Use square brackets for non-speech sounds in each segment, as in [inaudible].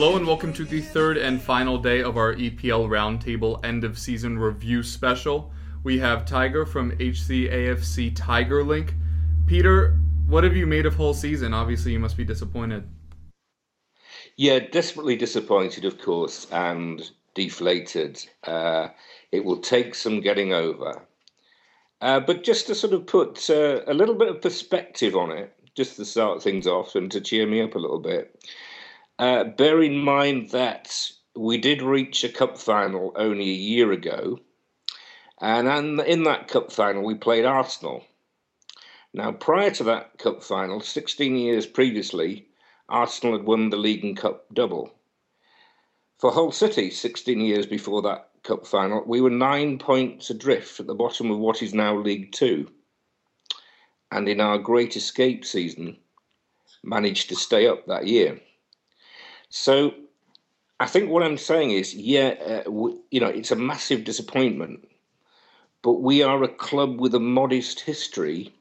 Hello and welcome to the third and final day of our EPL Roundtable End of Season Review Special. We have Tiger from HCAFC Tiger Link. Peter, what have you made of whole season? Obviously, you must be disappointed. Yeah, desperately disappointed, of course, and deflated. Uh, it will take some getting over. Uh, but just to sort of put uh, a little bit of perspective on it, just to start things off and to cheer me up a little bit, uh, bear in mind that we did reach a cup final only a year ago. And in- in that cup final, we played Arsenal. Now, prior to that cup final, 16 years previously, Arsenal had won the League and Cup double. For Hull City, 16 years before that cup final, we were nine points adrift at the bottom of what is now League Two. And in our Great Escape season, managed to stay up that year. So I think what I'm saying is, yeah, uh, you know, it's a massive disappointment, but we are a club with a modest history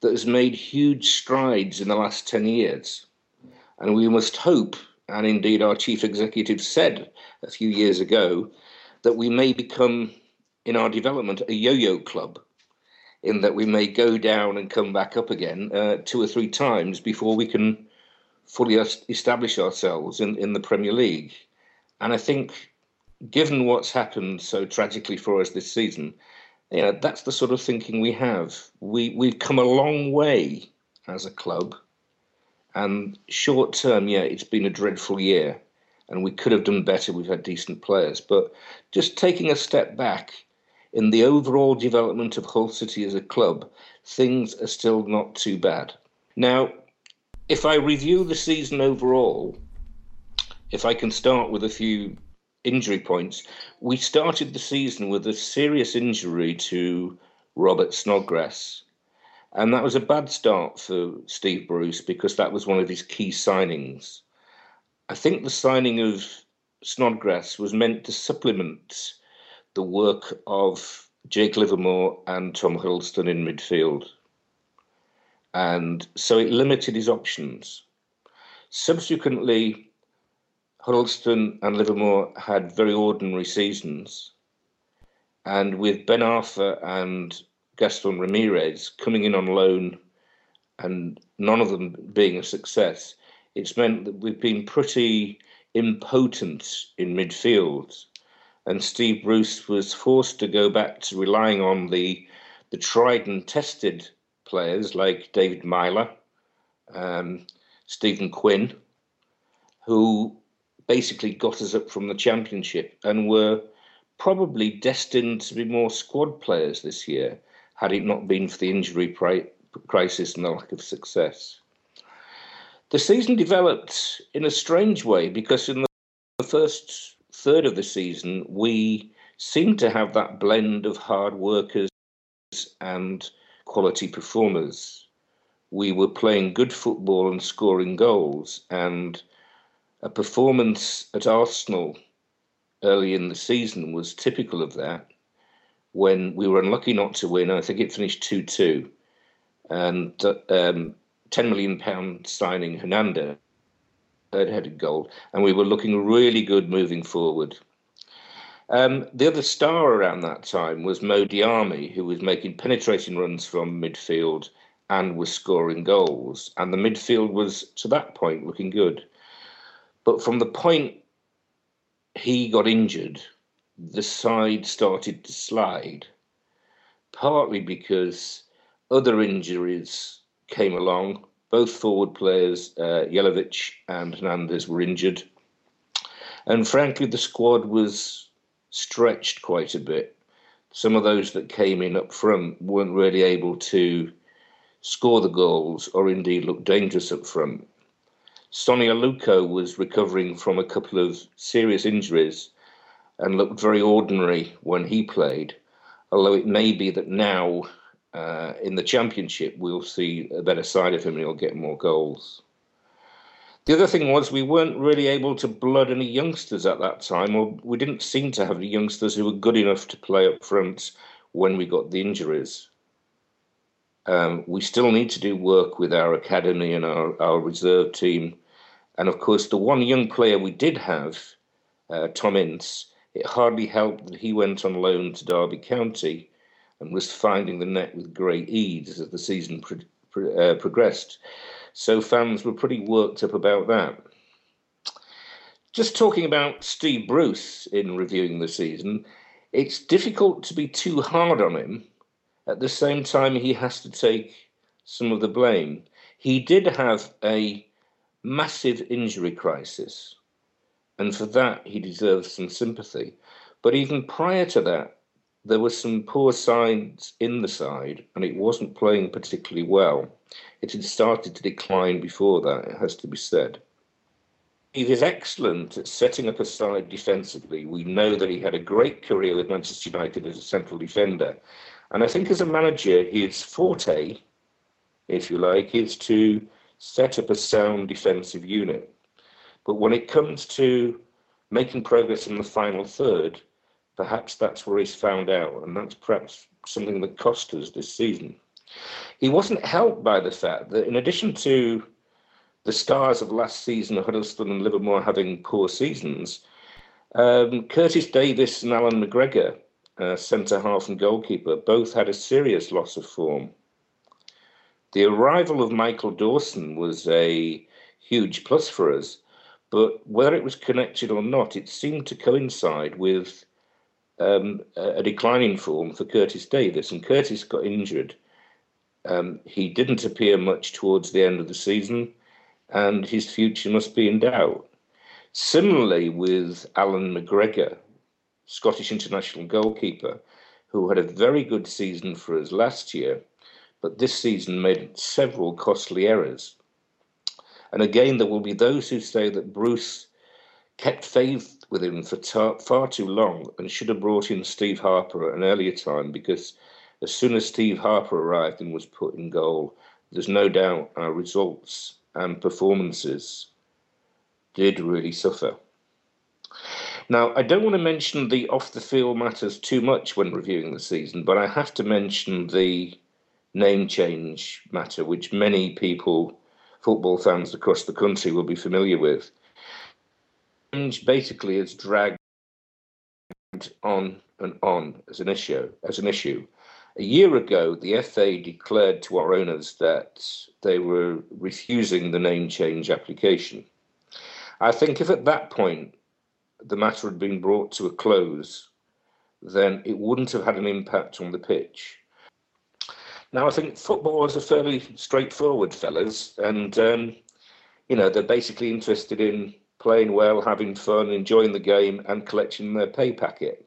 that has made huge strides in the last 10 years. And we must hope, and indeed our chief executive said a few years ago, that we may become, in our development, a yo yo club, in that we may go down and come back up again uh, two or three times before we can fully establish ourselves in, in the Premier League. And I think, given what's happened so tragically for us this season, you know, that's the sort of thinking we have. We, we've come a long way as a club. And short term, yeah, it's been a dreadful year, and we could have done better. We've had decent players, but just taking a step back in the overall development of Hull City as a club, things are still not too bad. Now, if I review the season overall, if I can start with a few injury points, we started the season with a serious injury to Robert Snodgrass. And that was a bad start for Steve Bruce because that was one of his key signings. I think the signing of Snodgrass was meant to supplement the work of Jake Livermore and Tom Huddlestone in midfield. And so it limited his options. Subsequently, Huddlestone and Livermore had very ordinary seasons. And with Ben Arfa and Gaston Ramirez coming in on loan and none of them being a success, it's meant that we've been pretty impotent in midfield. And Steve Bruce was forced to go back to relying on the the tried and tested players like David Meyler, um, Stephen Quinn, who basically got us up from the championship and were probably destined to be more squad players this year had it not been for the injury crisis and the lack of success. The season developed in a strange way because in the first third of the season, we seemed to have that blend of hard workers and quality performers. We were playing good football and scoring goals, and a performance at Arsenal early in the season was typical of that when we were unlucky not to win. I think it finished 2 2. And um, £10 million signing Hernandez third headed goal, and we were looking really good moving forward. Um, the other star around that time was Mo Diamé, who was making penetrating runs from midfield and was scoring goals. And the midfield was, to that point, looking good. But from the point he got injured, the side started to slide, partly because other injuries came along, Both forward players, uh, Jelavic and Hernandez, were injured. And frankly, the squad was stretched quite a bit. Some of those that came in up front weren't really able to score the goals or indeed look dangerous up front. Sonny Aluko was recovering from a couple of serious injuries and looked very ordinary when he played. Although it may be that now uh, in the championship we'll see a better side of him and he'll get more goals. The other thing was we weren't really able to blood any youngsters at that time, or we didn't seem to have youngsters who were good enough to play up front when we got the injuries. Um, we still need to do work with our academy and our, our reserve team. And of course, the one young player we did have, uh, Tom Ince, it hardly helped that he went on loan to Derby County and was finding the net with great ease as the season pro- pro- uh, progressed. So fans were pretty worked up about that. Just talking about Steve Bruce in reviewing the season, it's difficult to be too hard on him at the same time, he has to take some of the blame. He did have a massive injury crisis, and for that, he deserves some sympathy. But even prior to that, there were some poor signs in the side, and it wasn't playing particularly well. It had started to decline before that, it has to be said. He is excellent at setting up a side defensively. We know that he had a great career with Manchester United as a central defender, and I think as a manager, his forte, if you like, is to set up a sound defensive unit. But when it comes to making progress in the final third, perhaps that's where he's found out, and that's perhaps something that cost us this season. He wasn't helped by the fact that, in addition to the stars of last season, Huddlestone and Livermore having poor seasons, um, Curtis Davies and Allan McGregor uh, centre half and goalkeeper, both had a serious loss of form. The arrival of Michael Dawson was a huge plus for us, but whether it was connected or not, it seemed to coincide with um, a declining form for Curtis Davies, and Curtis got injured. Um, he didn't appear much towards the end of the season, and his future must be in doubt. Similarly, with Allan McGregor, Scottish international goalkeeper, who had a very good season for us last year, but this season made several costly errors. And again, there will be those who say that Bruce kept faith with him for far too long and should have brought in Steve Harper at an earlier time because as soon as Steve Harper arrived and was put in goal, there's no doubt our results and performances did really suffer. Now, I don't want to mention the off the field matters too much when reviewing the season, but I have to mention the name change matter, which many people, football fans across the country, will be familiar with. Basically has dragged on and on as an issue. As an issue, a year ago, the FA declared to our owners that they were refusing the name change application. I think if at that point the matter had been brought to a close, then it wouldn't have had an impact on the pitch. Now, I think footballers are fairly straightforward fellas, and um, you know they're basically interested in playing well, having fun, enjoying the game, and collecting their pay packet.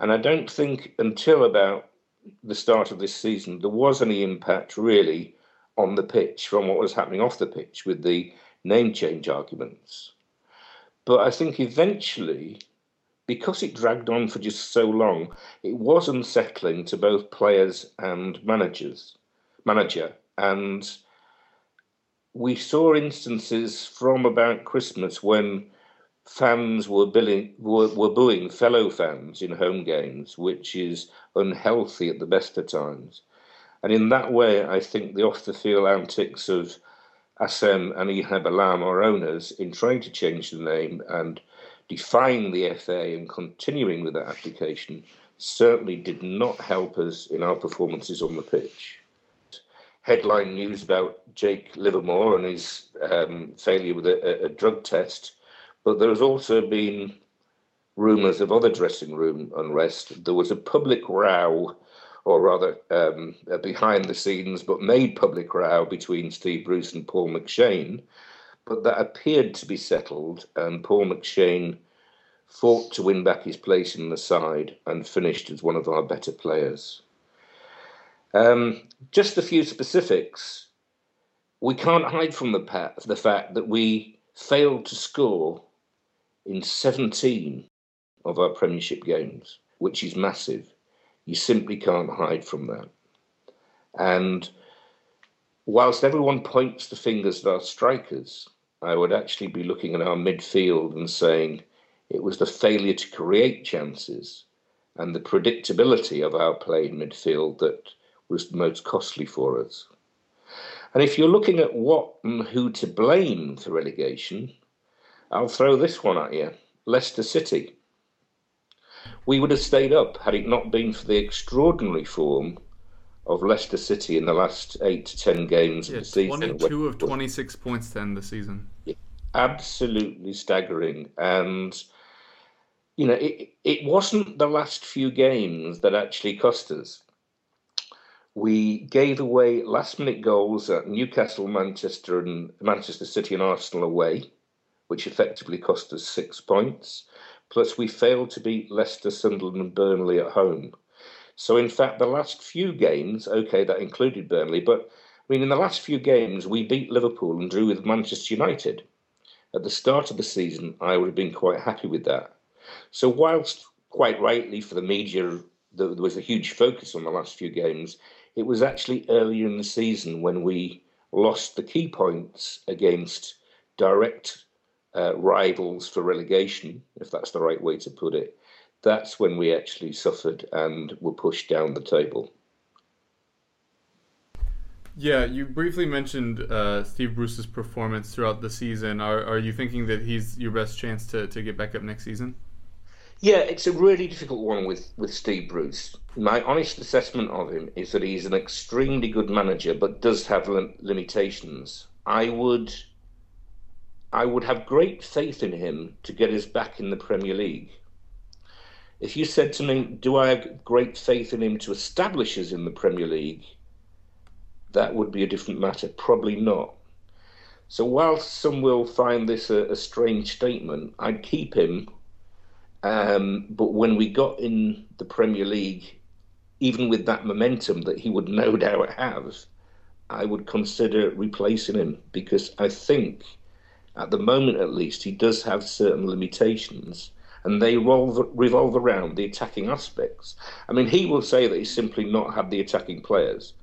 And I don't think until about the start of this season there was any impact really on the pitch from what was happening off the pitch with the name change arguments. But I think eventually, because it dragged on for just so long, it was unsettling to both players and managers, manager. And we saw instances from about Christmas when fans were, billing, were, were booing fellow fans in home games, which is unhealthy at the best of times. And in that way, I think the off the field antics of Assem and Ehab Allam, our owners, in trying to change the name and defying the FA and continuing with that application, certainly did not help us in our performances on the pitch. Headline news about Jake Livermore and his um, failure with a, a, drug test, but there has also been rumours of other dressing room unrest. There was a public row or rather um, behind the scenes, but made public row between Steve Bruce and Paul McShane. But that appeared to be settled, and Paul McShane fought to win back his place in the side and finished as one of our better players. Um, just a few specifics. We can't hide from the, the fact that we failed to score in 17 of our Premiership games, which is massive. You simply can't hide from that. And whilst everyone points the fingers at our strikers, I would actually be looking at our midfield and saying it was the failure to create chances and the predictability of our play in midfield that was the most costly for us. And if you're looking at what and who to blame for relegation, I'll throw this one at you Leicester City. We would have stayed up had it not been for the extraordinary form of Leicester City in the last eight to ten games yeah, of the season. 22 of 26 points to end the season. Absolutely staggering. And, you know, it, it wasn't the last few games that actually cost us. We gave away last minute goals at Newcastle, Manchester, and Manchester City and Arsenal away which effectively cost us six points. Plus, we failed to beat Leicester, Sunderland, and Burnley at home. So, in fact, the last few games, okay, that included Burnley, but I mean, in the last few games, we beat Liverpool and drew with Manchester United. At the start of the season, I would have been quite happy with that. So, whilst quite rightly for the media, there was a huge focus on the last few games, it was actually earlier in the season when we lost the key points against direct uh, rivals for relegation, if that's the right way to put it, that's when we actually suffered and were pushed down the table. Yeah, you briefly mentioned uh, Steve Bruce's performance throughout the season. Are, are you thinking that he's your best chance to, to get back up next season? Yeah, it's a really difficult one with, with Steve Bruce. My honest assessment of him is that he's an extremely good manager, but does have lim- limitations. I would I would have great faith in him to get us back in the Premier League. If you said to me, Do I have great faith in him to establish us in the Premier League? That would be a different matter. Probably not. So, whilst some will find this a, a strange statement, I'd keep him. Um, but when we got in the Premier League, even with that momentum that he would [laughs] no doubt have, I would consider replacing him because I think at the moment at least, he does have certain limitations, and they revolve, revolve around the attacking aspects. I mean, he will say that he's simply not had the attacking players,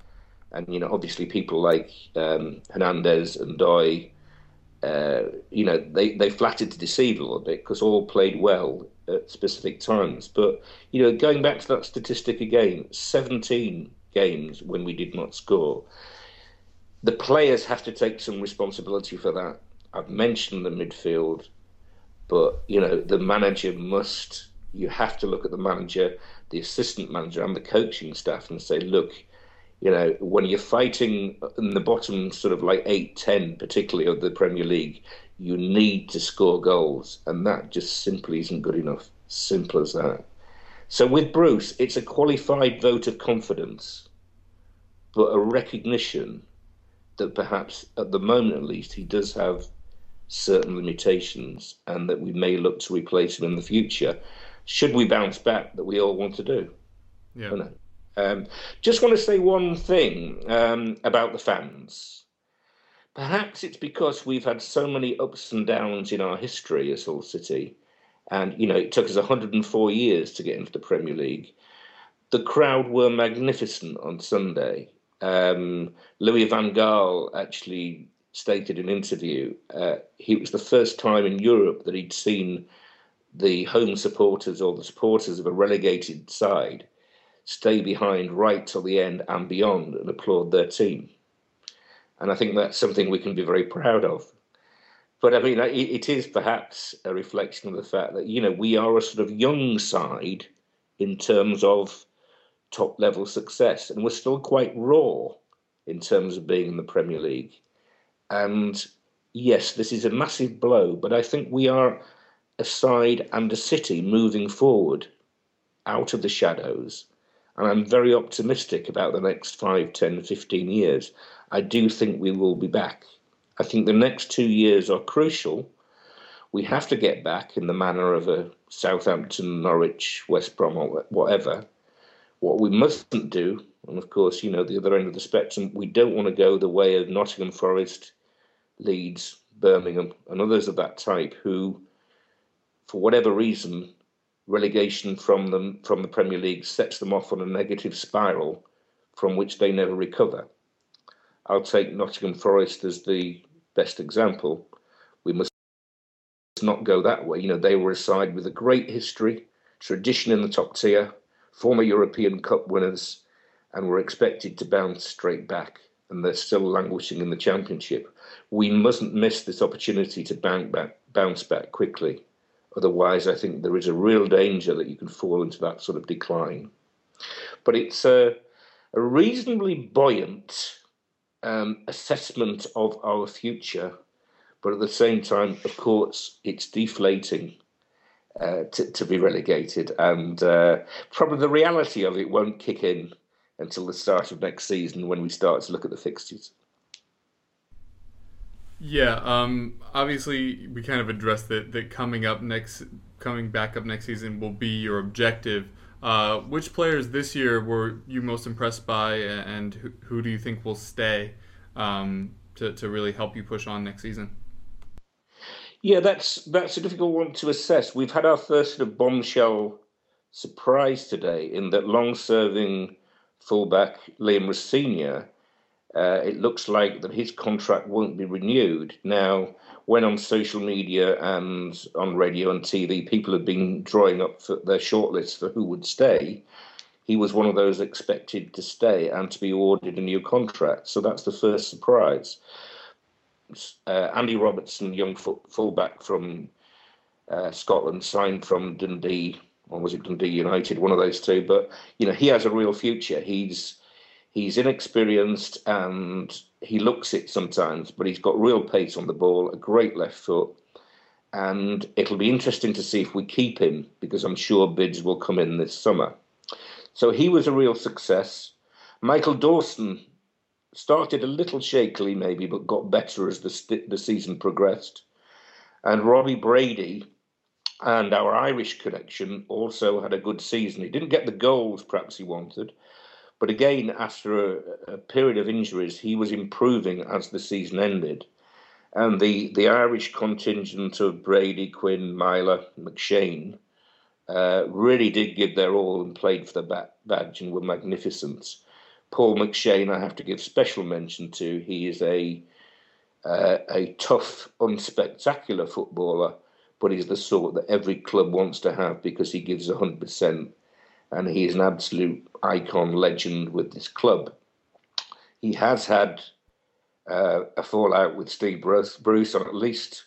and you know, obviously, people like um, Hernandez and Doy, uh, you know, they they flattered to deceive a little bit because all played well at specific times. But you know, going back to that statistic again, 17 games when we did not score. The players have to take some responsibility for that I've mentioned the midfield, but you know the manager must. You have to look at the manager, the assistant manager, and the coaching staff, and say, look, you know, when you're fighting in the bottom, sort of like eight, ten, particularly of the Premier League, you need to score goals, and that just simply isn't good enough. Simple as that. So with Bruce, it's a qualified vote of confidence, but a recognition that perhaps at the moment at least he does have certain limitations and that we may look to replace him in the future should we bounce back that we all want to do. Yeah. Um, just want to say one thing um, about the fans. Perhaps it's because we've had so many ups and downs in our history as Hull City, and you know it took us 104 years to get into the Premier League. The crowd were magnificent on Sunday. Um, Louis van Gaal actually stated in an interview uh, he was the first time in Europe that he'd seen the home supporters or the supporters of a relegated side stay behind right till the end and beyond and applaud their team. And I think that's something we can be very proud of. But I mean, it is perhaps a reflection of the fact that, you know, we are a sort of young side in terms of top level success, and we're still quite raw in terms of being in the Premier League. And yes, this is a massive blow, but I think we are a side and a city moving forward out of the shadows. And I'm very optimistic about the next 5, 10, 15 years. I do think we will be back. I think the next two years are crucial. We have to get back in the manner of a Southampton, Norwich, West Brom, or whatever. What we mustn't do, and of course, you know, the other end of the spectrum, we don't want to go the way of Nottingham Forest, Leeds, Birmingham, and others of that type who, for whatever reason, relegation from them from the Premier League sets them off on a negative spiral from which they never recover. I'll take Nottingham Forest as the best example. We must not go that way. You know, they were a side with a great history, tradition in the top tier, former European Cup winners, and were expected to bounce straight back. And they're still languishing in the Championship. We mustn't miss this opportunity to bounce back, bounce back quickly. Otherwise, I think there is a real danger that you can fall into that sort of decline. But it's a, a reasonably buoyant um, assessment of our future, but at the same time, of course, it's deflating uh, to, to be relegated, and uh, probably the reality of it won't kick in until the start of next season when we start to look at the fixtures. Yeah, um, obviously we kind of addressed that that coming up next, coming back up next season will be your objective. Uh, which players this year were you most impressed by, and who, who do you think will stay um, to to really help you push on next season? Yeah, that's that's a difficult one to assess. We've had our first sort of bombshell surprise today in that long-serving fullback Liam Rosenior, uh, it looks like that his contract won't be renewed. Now, when on social media and on radio and TV, people have been drawing up their shortlists for who would stay, he was one of those expected to stay and to be awarded a new contract. So that's the first surprise. Uh, Andy Robertson, young fullback from uh, Scotland, signed from Dundee or was it Dundee United? One of those two. But you know, he has a real future. He's he's inexperienced and he looks it sometimes, but he's got real pace on the ball, a great left foot. And it'll be interesting to see if we keep him because I'm sure bids will come in this summer. So he was a real success. Michael Dawson started a little shakily, maybe, but got better as the, st- the season progressed. And Robbie Brady, and our Irish connection also had a good season. He didn't get the goals perhaps he wanted, but again, after a, a period of injuries, he was improving as the season ended. And the, the Irish contingent of Brady, Quinn, Meyler, McShane uh, really did give their all and played for the badge and were magnificent. Paul McShane, I have to give special mention to. He is a uh, a tough, unspectacular footballer but he's the sort that every club wants to have because he gives 100%. And he is an absolute icon legend with this club. He has had uh, a fallout with Steve Bruce, Bruce on at least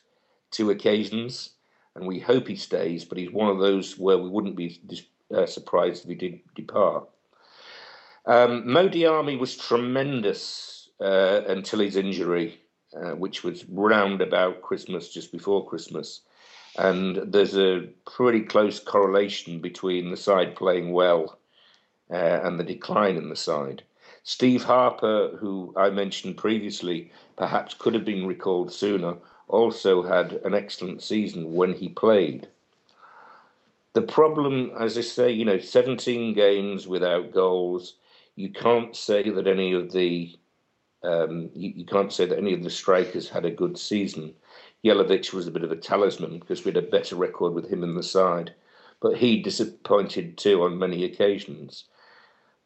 two occasions, and we hope he stays, but he's one of those where we wouldn't be uh, surprised if he did depart. Um, Mo Diamé was tremendous uh, until his injury, uh, which was round about Christmas, just before Christmas and there's a pretty close correlation between the side playing well uh, and the decline in the side. Steve Harper, who I mentioned previously, perhaps could have been recalled sooner, also had an excellent season when he played. The problem, as I say, you know, 17 games without goals. You can't say that any of the um, you, you, can't say that any of the strikers had a good season. Jelavic was a bit of a talisman because we had a better record with him in the side, but he disappointed too on many occasions.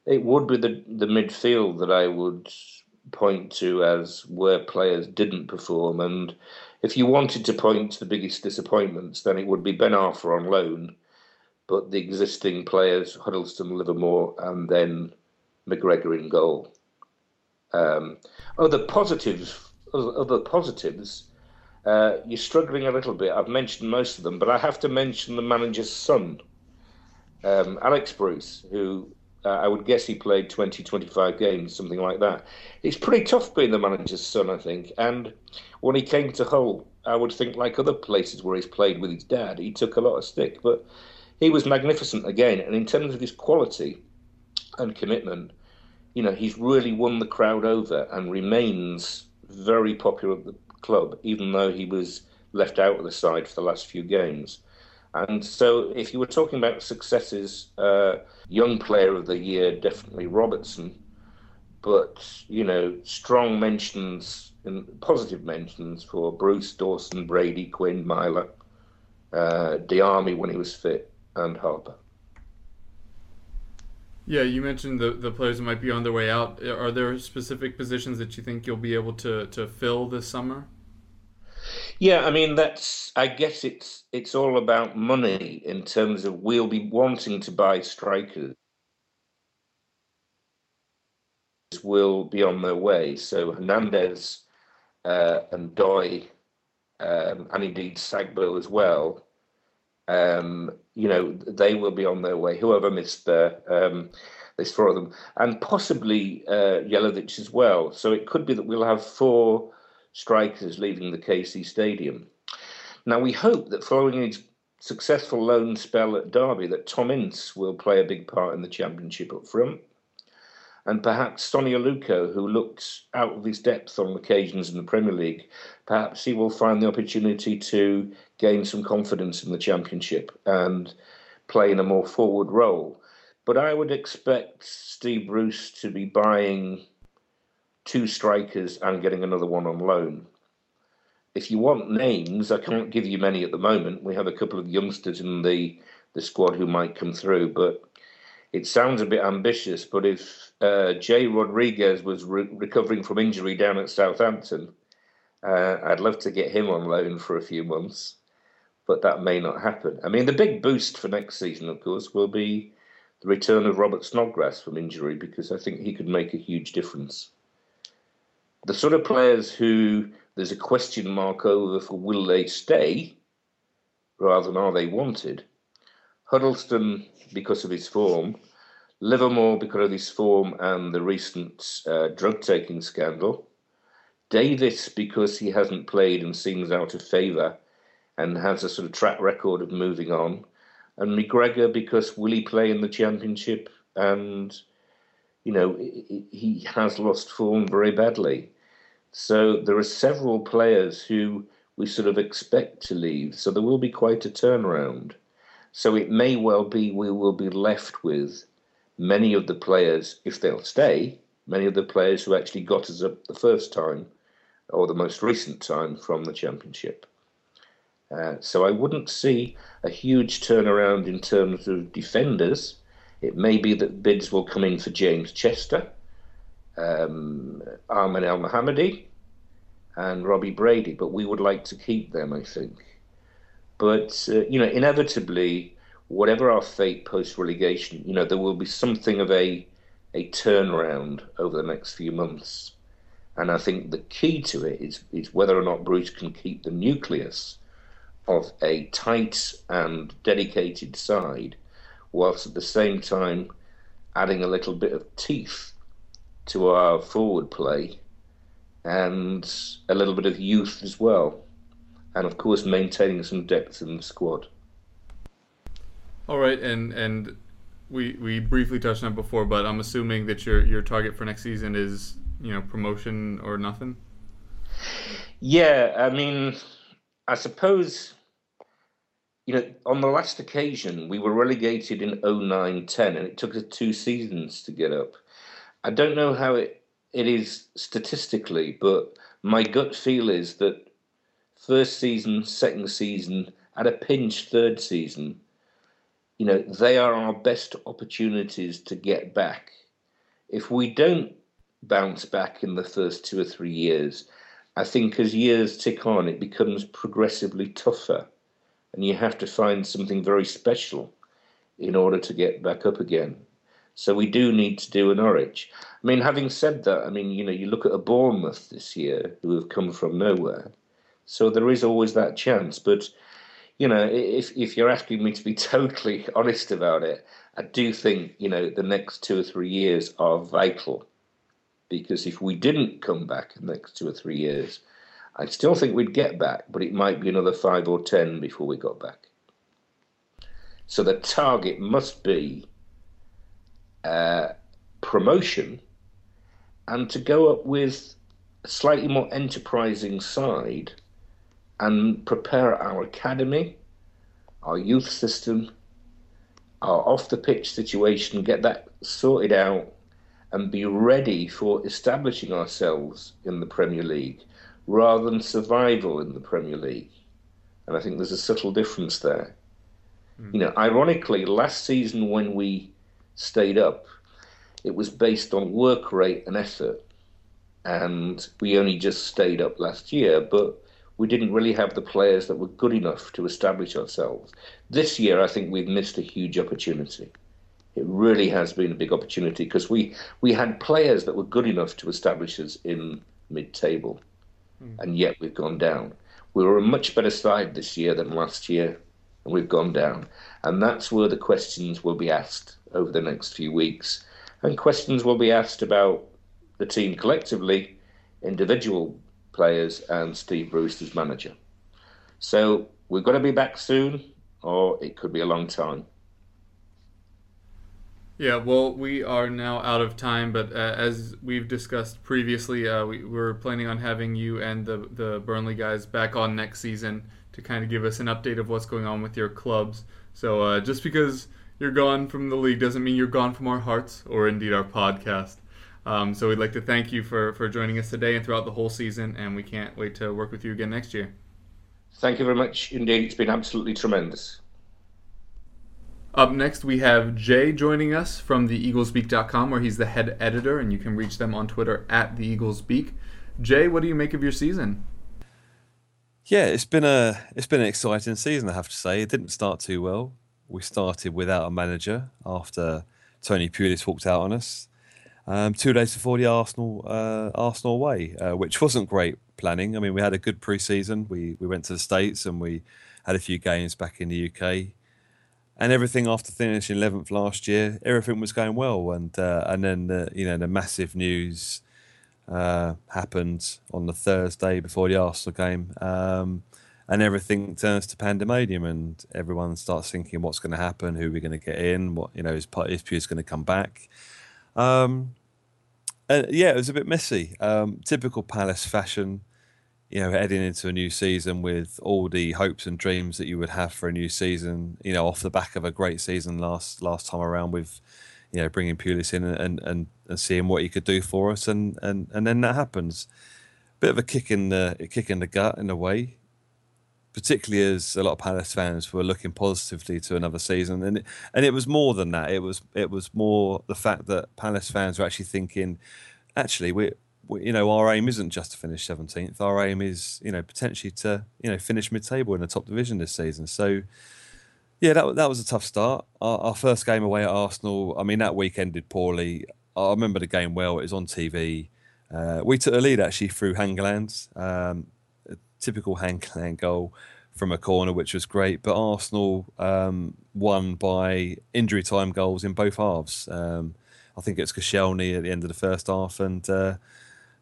It would be the, the midfield that I would point to as where players didn't perform. And if you wanted to point to the biggest disappointments, then it would be Ben Arfa on loan, but the existing players, Huddlestone, Livermore, and then McGregor in goal. Um, other positives, other positives uh, you're struggling a little bit. I've mentioned most of them, but I have to mention the manager's son, um, Alex Bruce, who uh, I would guess he played 20, 25 games, something like that. It's pretty tough being the manager's son, I think. And when he came to Hull, I would think, like other places where he's played with his dad, he took a lot of stick. But he was magnificent again. And in terms of his quality, and commitment, you know, he's really won the crowd over and remains very popular club, even though he was left out of the side for the last few games. And so, if you were talking about successes, uh, young player of the year, definitely Robertson. But, you know, strong mentions and positive mentions for Bruce, Dawson, Brady, Quinn, Meyler, uh, Diamé when he was fit, and Harper. Yeah, you mentioned the, the players that might be on their way out. Are there specific positions that you think you'll be able to, to fill this summer? Yeah, I mean that's. I guess it's it's all about money in terms of we'll be wanting to buy strikers. Will be on their way. So Hernandez uh, and Doy, um, and indeed Sagbo as well. Um, you know they will be on their way. Whoever missed there, um, there's four of them, and possibly uh, Jelavic as well. So it could be that we'll have four strikers leaving the KC Stadium. Now, we hope that following his successful loan spell at Derby, that Tom Ince will play a big part in the Championship up front. And perhaps Sonny Aluko, who looked out of his depth on occasions in the Premier League, perhaps he will find the opportunity to gain some confidence in the Championship and play in a more forward role. But I would expect Steve Bruce to be buying two strikers and getting another one on loan. If you want names, I can't give you many at the moment. We have a couple of youngsters in the, the squad who might come through, but it sounds a bit ambitious. But if uh, Jay Rodriguez was re- recovering from injury down at Southampton, uh, I'd love to get him on loan for a few months, but that may not happen. I mean, the big boost for next season, of course, will be the return of Robert Snodgrass from injury because I think he could make a huge difference the sort of players who there's a question mark over for will they stay rather than are they wanted. Huddlestone, because of his form, Livermore because of his form and the recent uh, drug taking scandal, Davies because he hasn't played and seems out of favour and has a sort of track record of moving on, and McGregor because will he play in the championship and you know he has lost form very badly. So there are several players who we sort of expect to leave. So there will be quite a turnaround. So it may well be we will be left with many of the players, if they'll stay, many of the players who actually got us up the first time or the most recent time from the championship. Uh, so I wouldn't see a huge turnaround in terms of defenders. It may be that bids will come in for James Chester um, Ahmed Elmohamady and Robbie Brady, but we would like to keep them, I think. But, uh, you know, inevitably, whatever our fate post relegation, you know, there will be something of a, a turnaround over the next few months. And I think the key to it is, is whether or not Bruce can keep the nucleus of a tight and dedicated side, whilst at the same time adding a little bit of teeth to our forward play and a little bit of youth as well. And of course, maintaining some depth in the squad. All right, and and we we briefly touched on it before, but I'm assuming that your your target for next season is you know promotion or nothing. Yeah, I mean, I suppose you know on the last occasion we were relegated in 09-10 and it took us two seasons to get up. I don't know how it, it is statistically, but my gut feel is that first season, second season, at a pinch, third season, you know, they are our best opportunities to get back. If we don't bounce back in the first two or three years, I think as years tick on, it becomes progressively tougher, and you have to find something very special in order to get back up again. So we do need to do a Norwich. I mean, having said that, I mean, you know, you look at a Bournemouth this year who have come from nowhere. So there is always that chance. But, you know, if, if you're asking me to be [laughs] totally honest about it, I do think, you know, the next two or three years are vital. Because if we didn't come back in the next two or three years, I still think we'd get back, but it might be another five or ten before we got back. So the target must be uh, promotion and to go up with a slightly more enterprising side and prepare our academy, our youth system, our off the pitch situation, get that sorted out and be ready for establishing ourselves in the Premier League rather than survival in the Premier League. And I think there's a subtle difference there. You know, ironically, last season when we stayed up, it was based on work rate and effort. And we only just stayed up last year, but we didn't really have the players that were good enough to establish ourselves. This year, I think we've missed a huge opportunity. It really has been a big opportunity because we, we had players that were good enough to establish us in mid table, hmm. and yet we've gone down. We were a much better side this year than last year, and we've gone down. And that's where the questions will be asked over the next few weeks. And questions will be asked about the team collectively, individual players, and Steve as manager. So we're going to be back soon, or it could be a long time. Yeah, well, we are now out of time, but uh, as we've discussed previously, uh, we, we're planning on having you and the, the Burnley guys back on next season to kind of give us an update of what's going on with your clubs. So uh, just because you're gone from the league doesn't mean you're gone from our hearts or indeed our podcast. Um, so we'd like to thank you for, for joining us today and throughout the whole season, and we can't wait to work with you again next year. Thank you very much indeed. It's been absolutely tremendous. Up next, we have Jay joining us from the eaglesbeak.com, where he's the head editor, and you can reach them on Twitter at the eaglesbeak. Jay, what do you make of your season? Yeah, it's been a it's been an exciting season, I have to say. It didn't start too well. We started without a manager after Tony Pulis walked out on us. Um, two days before the Arsenal uh, Arsenal away, uh, which wasn't great planning. I mean, we had a good pre-season. We we went to the states and we had a few games back in the UK, and everything after finishing eleventh last year, everything was going well. And uh, and then the, you know the massive news uh, happened on the Thursday before the Arsenal game, um, and everything turns to pandemonium, and everyone starts thinking what's going to happen, who we're going to get in, what you know is is Pulis going to come back. Um, and yeah, it was a bit messy. Um, typical Palace fashion, you know, heading into a new season with all the hopes and dreams that you would have for a new season. You know, off the back of a great season last last time around with, you know, bringing Pulis in and and, and seeing what he could do for us, and and and then that happens. Bit of a kick in the kick in the gut in a way particularly as a lot of Palace fans were looking positively to another season, and it, and it was more than that. It was it was more the fact that Palace fans were actually thinking, actually, we, we you know our aim isn't just to finish seventeenth. Our aim is you know potentially to you know finish mid-table in the top division this season. So. Yeah, that that was a tough start. Our, our first game away at Arsenal. I mean, that week ended poorly. I remember the game well. It was on TV. Uh, we took the lead actually through Hangeland. Um, typical Hangeland goal from a corner, which was great. But Arsenal um, won by injury time goals in both halves. Um, I think it's Koscielny at the end of the first half, and uh,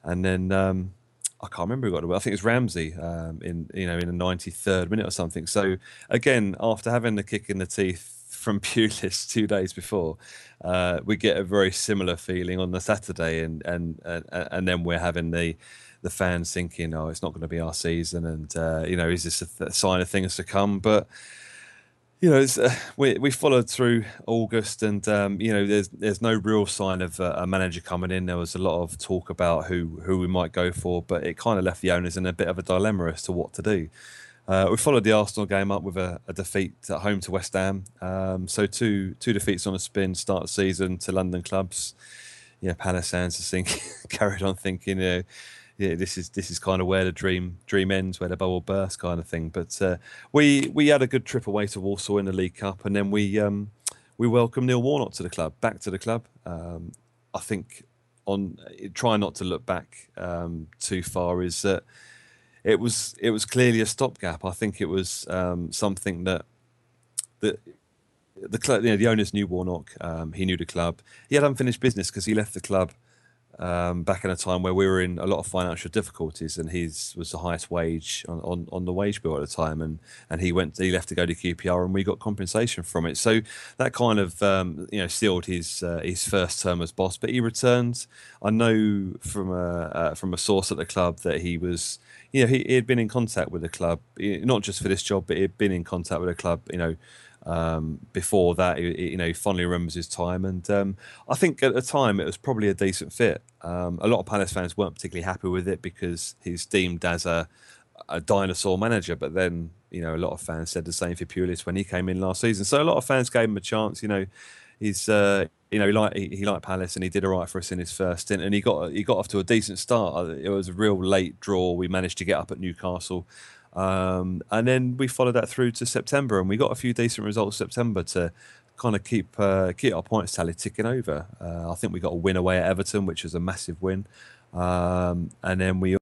and then um, I can't remember who got it. I think it's Ramsey um, in you know in the ninety third minute or something. So again, after having the kick in the teeth from [laughs] Pulis two days before, uh, we get a very similar feeling on the Saturday, and and and, and then we're having the the fans thinking, "Oh, it's not going to be our season," and uh, you know, is this a, th- a sign of things to come? But you know, uh, we we followed through August, and um, you know, there's there's no real sign of uh, a manager coming in. There was a lot of talk about who who we might go for, but it kind of left the owners in a bit of a dilemma as to what to do. Uh, we followed the Arsenal game up with a, a defeat at home to West Ham. Um, so two two defeats on a spin start season to London clubs. Yeah, Palace fans are think [laughs] carried on thinking, you know, yeah, this is this is kind of where the dream dream ends, where the bubble bursts, kind of thing. But uh, we we had a good trip away to Warsaw in the League Cup, and then we um, we welcomed Neil Warnock to the club, back to the club. Um, I think on try not to look back um, too far is that it was it was clearly a stopgap. I think it was um, something that that the club, you know, the owners knew Warnock. Um, he knew the club. He had unfinished business because he left the club um, back in a time where we were in a lot of financial difficulties, and his was the highest wage on, on, on, the wage bill at the time, and, and he went he left to go to QPR, and we got compensation from it. So that kind of um, you know sealed his uh, his first term as boss. But he returned. I know from a uh, from a source at the club that he was you know he, he had been in contact with the club, not just for this job, but he had been in contact with the club, you know um, before that, he, you know, he fondly remembers his time, and um, I think at the time it was probably a decent fit. Um, a lot of Palace fans weren't particularly happy with it because he's deemed as a, a dinosaur manager, but then you know a lot of fans said the same for Pulis when he came in last season. So a lot of fans gave him a chance. You know, he's uh, you know he liked he, he, liked Palace and he did all right for us in his first stint, and he got he got off to a decent start. It was a real late draw. We managed to get up at Newcastle. Um, and then we followed that through to September, and we got a few decent results September to kind of keep uh, keep our points tally ticking over. Uh, I think we got a win away at Everton, which was a massive win, um, and then we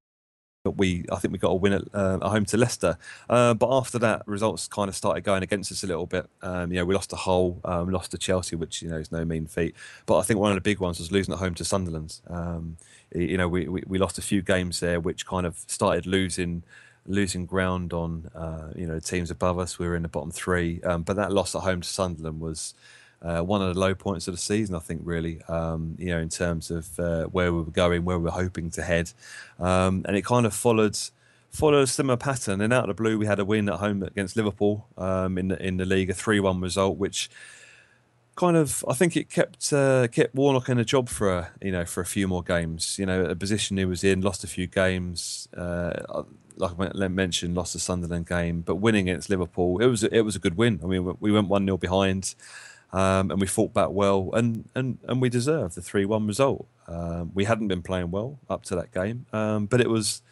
we I think we got a win at, uh, at home to Leicester. Uh, but after that, results kind of started going against us a little bit. Um, you know, we lost to Hull, um, lost to Chelsea, which you know is no mean feat. But I think one of the big ones was losing at home to Sunderland. Um, you know, we, we, we lost a few games there, which kind of started losing losing ground on uh, you know teams above us. We were in the bottom three, um, but that loss at home to Sunderland was uh, one of the low points of the season. I think really, um, you know, in terms of uh, where we were going, where we were hoping to head, um, and it kind of followed followed a similar pattern. And out of the blue, we had a win at home against Liverpool um, in the in the league, a three one result, which kind of I think it kept uh, kept Warnock in a job for a, you know for a few more games. You know, a position he was in, lost a few games. Uh, like I mentioned, lost the Sunderland game, but winning against Liverpool, it was it was a good win. I mean, we went one 0 behind, um, and we fought back well, and and and we deserved the three one result. Um, we hadn't been playing well up to that game, um, but it was.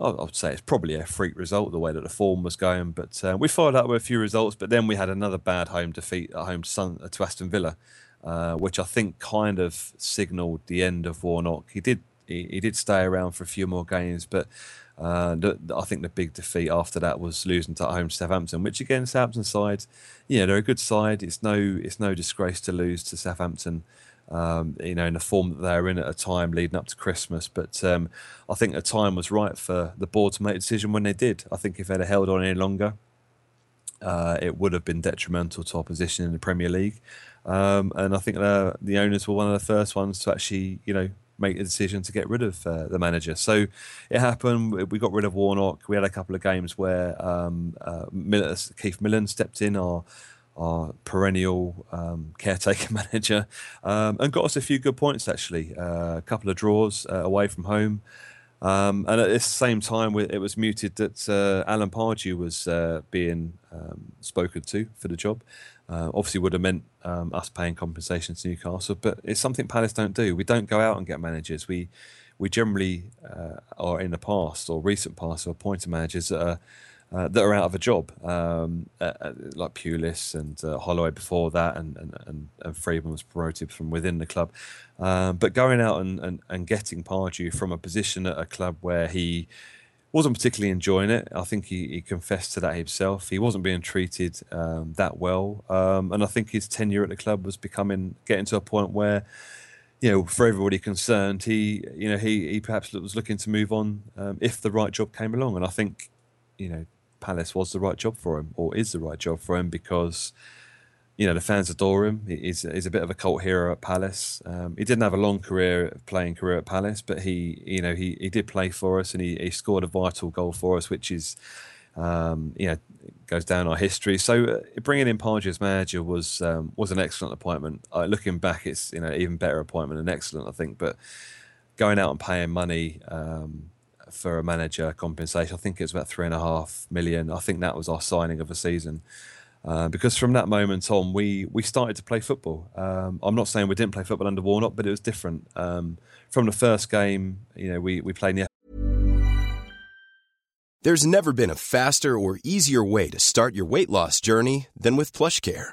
I would say it's probably a freak result the way that the form was going, but uh, we followed up with a few results. But then we had another bad home defeat at home to, Sun, uh, to Aston Villa, uh, which I think kind of signalled the end of Warnock. He did he, he did stay around for a few more games, but uh, I think the big defeat after that was losing to home to Southampton, which again, Southampton side, yeah, they're a good side. It's no, it's no disgrace to lose to Southampton. Um, you know, in the form that they're in at a time leading up to Christmas. But um, I think the time was right for the board to make a decision when they did. I think if they'd have held on any longer, uh, it would have been detrimental to opposition in the Premier League. Um, and I think the, the owners were one of the first ones to actually, you know, make a decision to get rid of uh, the manager. So it happened. We got rid of Warnock. We had a couple of games where um, uh, Miller, Keith Millen stepped in, our our perennial um, caretaker [laughs] manager, um, and got us a few good points actually. Uh, a couple of draws uh, away from home. Um, and at the same time, it was muted that uh, Alan Pardew was uh, being um, spoken to for the job. Uh, obviously, would have meant um, us paying compensation to Newcastle, but it's something Palace don't do. We don't go out and get managers. We we generally uh, are in the past or recent past have appointed managers that are uh, that are out of a job, um, uh, uh, like Pulis and uh, Holloway before that, and and, and, and Freedman was promoted from within the club. Um, but going out and, and, and getting Pardew from a position at a club where he wasn't particularly enjoying it. I think he, he confessed to that himself. He wasn't being treated um, that well, um, and I think his tenure at the club was becoming getting to a point where, you know, for everybody concerned, he you know he he perhaps was looking to move on um, if the right job came along, and I think, you know, Palace was the right job for him or is the right job for him because you know the fans adore him. He's, he's a bit of a cult hero at Palace. Um, he didn't have a long career playing career at Palace, but he you know he, he did play for us and he, he scored a vital goal for us, which is um, you know goes down our history. So uh, bringing in Pardew as manager was um, was an excellent appointment. Uh, looking back, it's you know even better appointment and excellent, I think. But going out and paying money um, for a manager compensation, I think it's about three and a half million. I think that was our signing of the season. Uh, because from that moment on, we we started to play football. Um, I'm not saying we didn't play football under Warnock, but it was different. Um, from the first game, you know, we we played in the. There's never been a faster or easier way to start your weight loss journey than with PlushCare.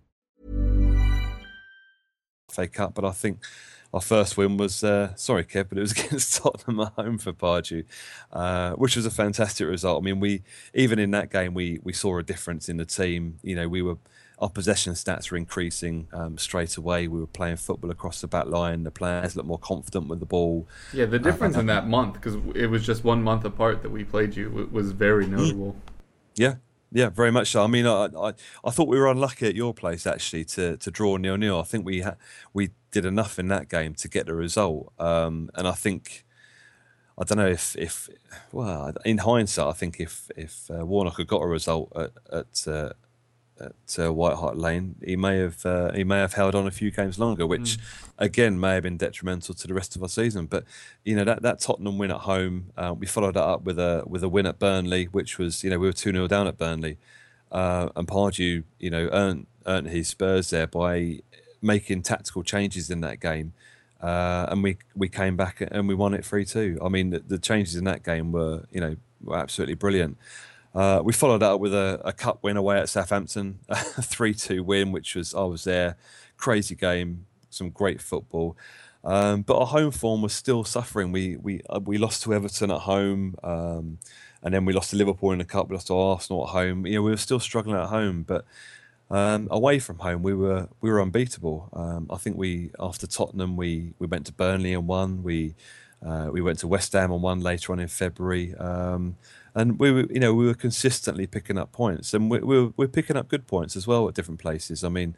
FA Cup, but I think our first win was uh, sorry, Kev, but it was [laughs] against Tottenham at home for Pardew, uh, which was a fantastic result. I mean, we even in that game we we saw a difference in the team. You know, we were our possession stats were increasing um, straight away. We were playing football across the back line. The players looked more confident with the ball. Yeah, the difference in that month because it was just one month apart that we played you was very notable. Yeah, yeah, very much so. I mean, I, I, I thought we were unlucky at your place actually to to draw nil nil. I think we ha- we did enough in that game to get the result, um, and I think I don't know if if well in hindsight, I think if if uh, Warnock had got a result at at, uh, at uh, White Hart Lane, he may have uh, he may have held on a few games longer, which again may have been detrimental to the rest of our season. But you know that, that Tottenham win at home, uh, we followed that up with a with a win at Burnley, which was you know we were two 0 down at Burnley, uh, and Pardew you know earned earned his Spurs there by making tactical changes in that game. Uh, and we we came back and we won it three two. I mean, the, the changes in that game were you know were absolutely brilliant. Uh, we followed up with a, a cup win away at Southampton, [laughs] a three two win, which was I was there, crazy game, some great football. Um, but our home form was still suffering. We we uh, we lost to Everton at home, um, and then we lost to Liverpool in the cup. We lost to Arsenal at home. You know, we were still struggling at home, but um, away from home, we were we were unbeatable. Um, I think we after Tottenham, we we went to Burnley and won. We uh, we went to West Ham and won later on in February. Um, and we were, you know, we were consistently picking up points, and we, we were, we're picking up good points as well at different places. I mean,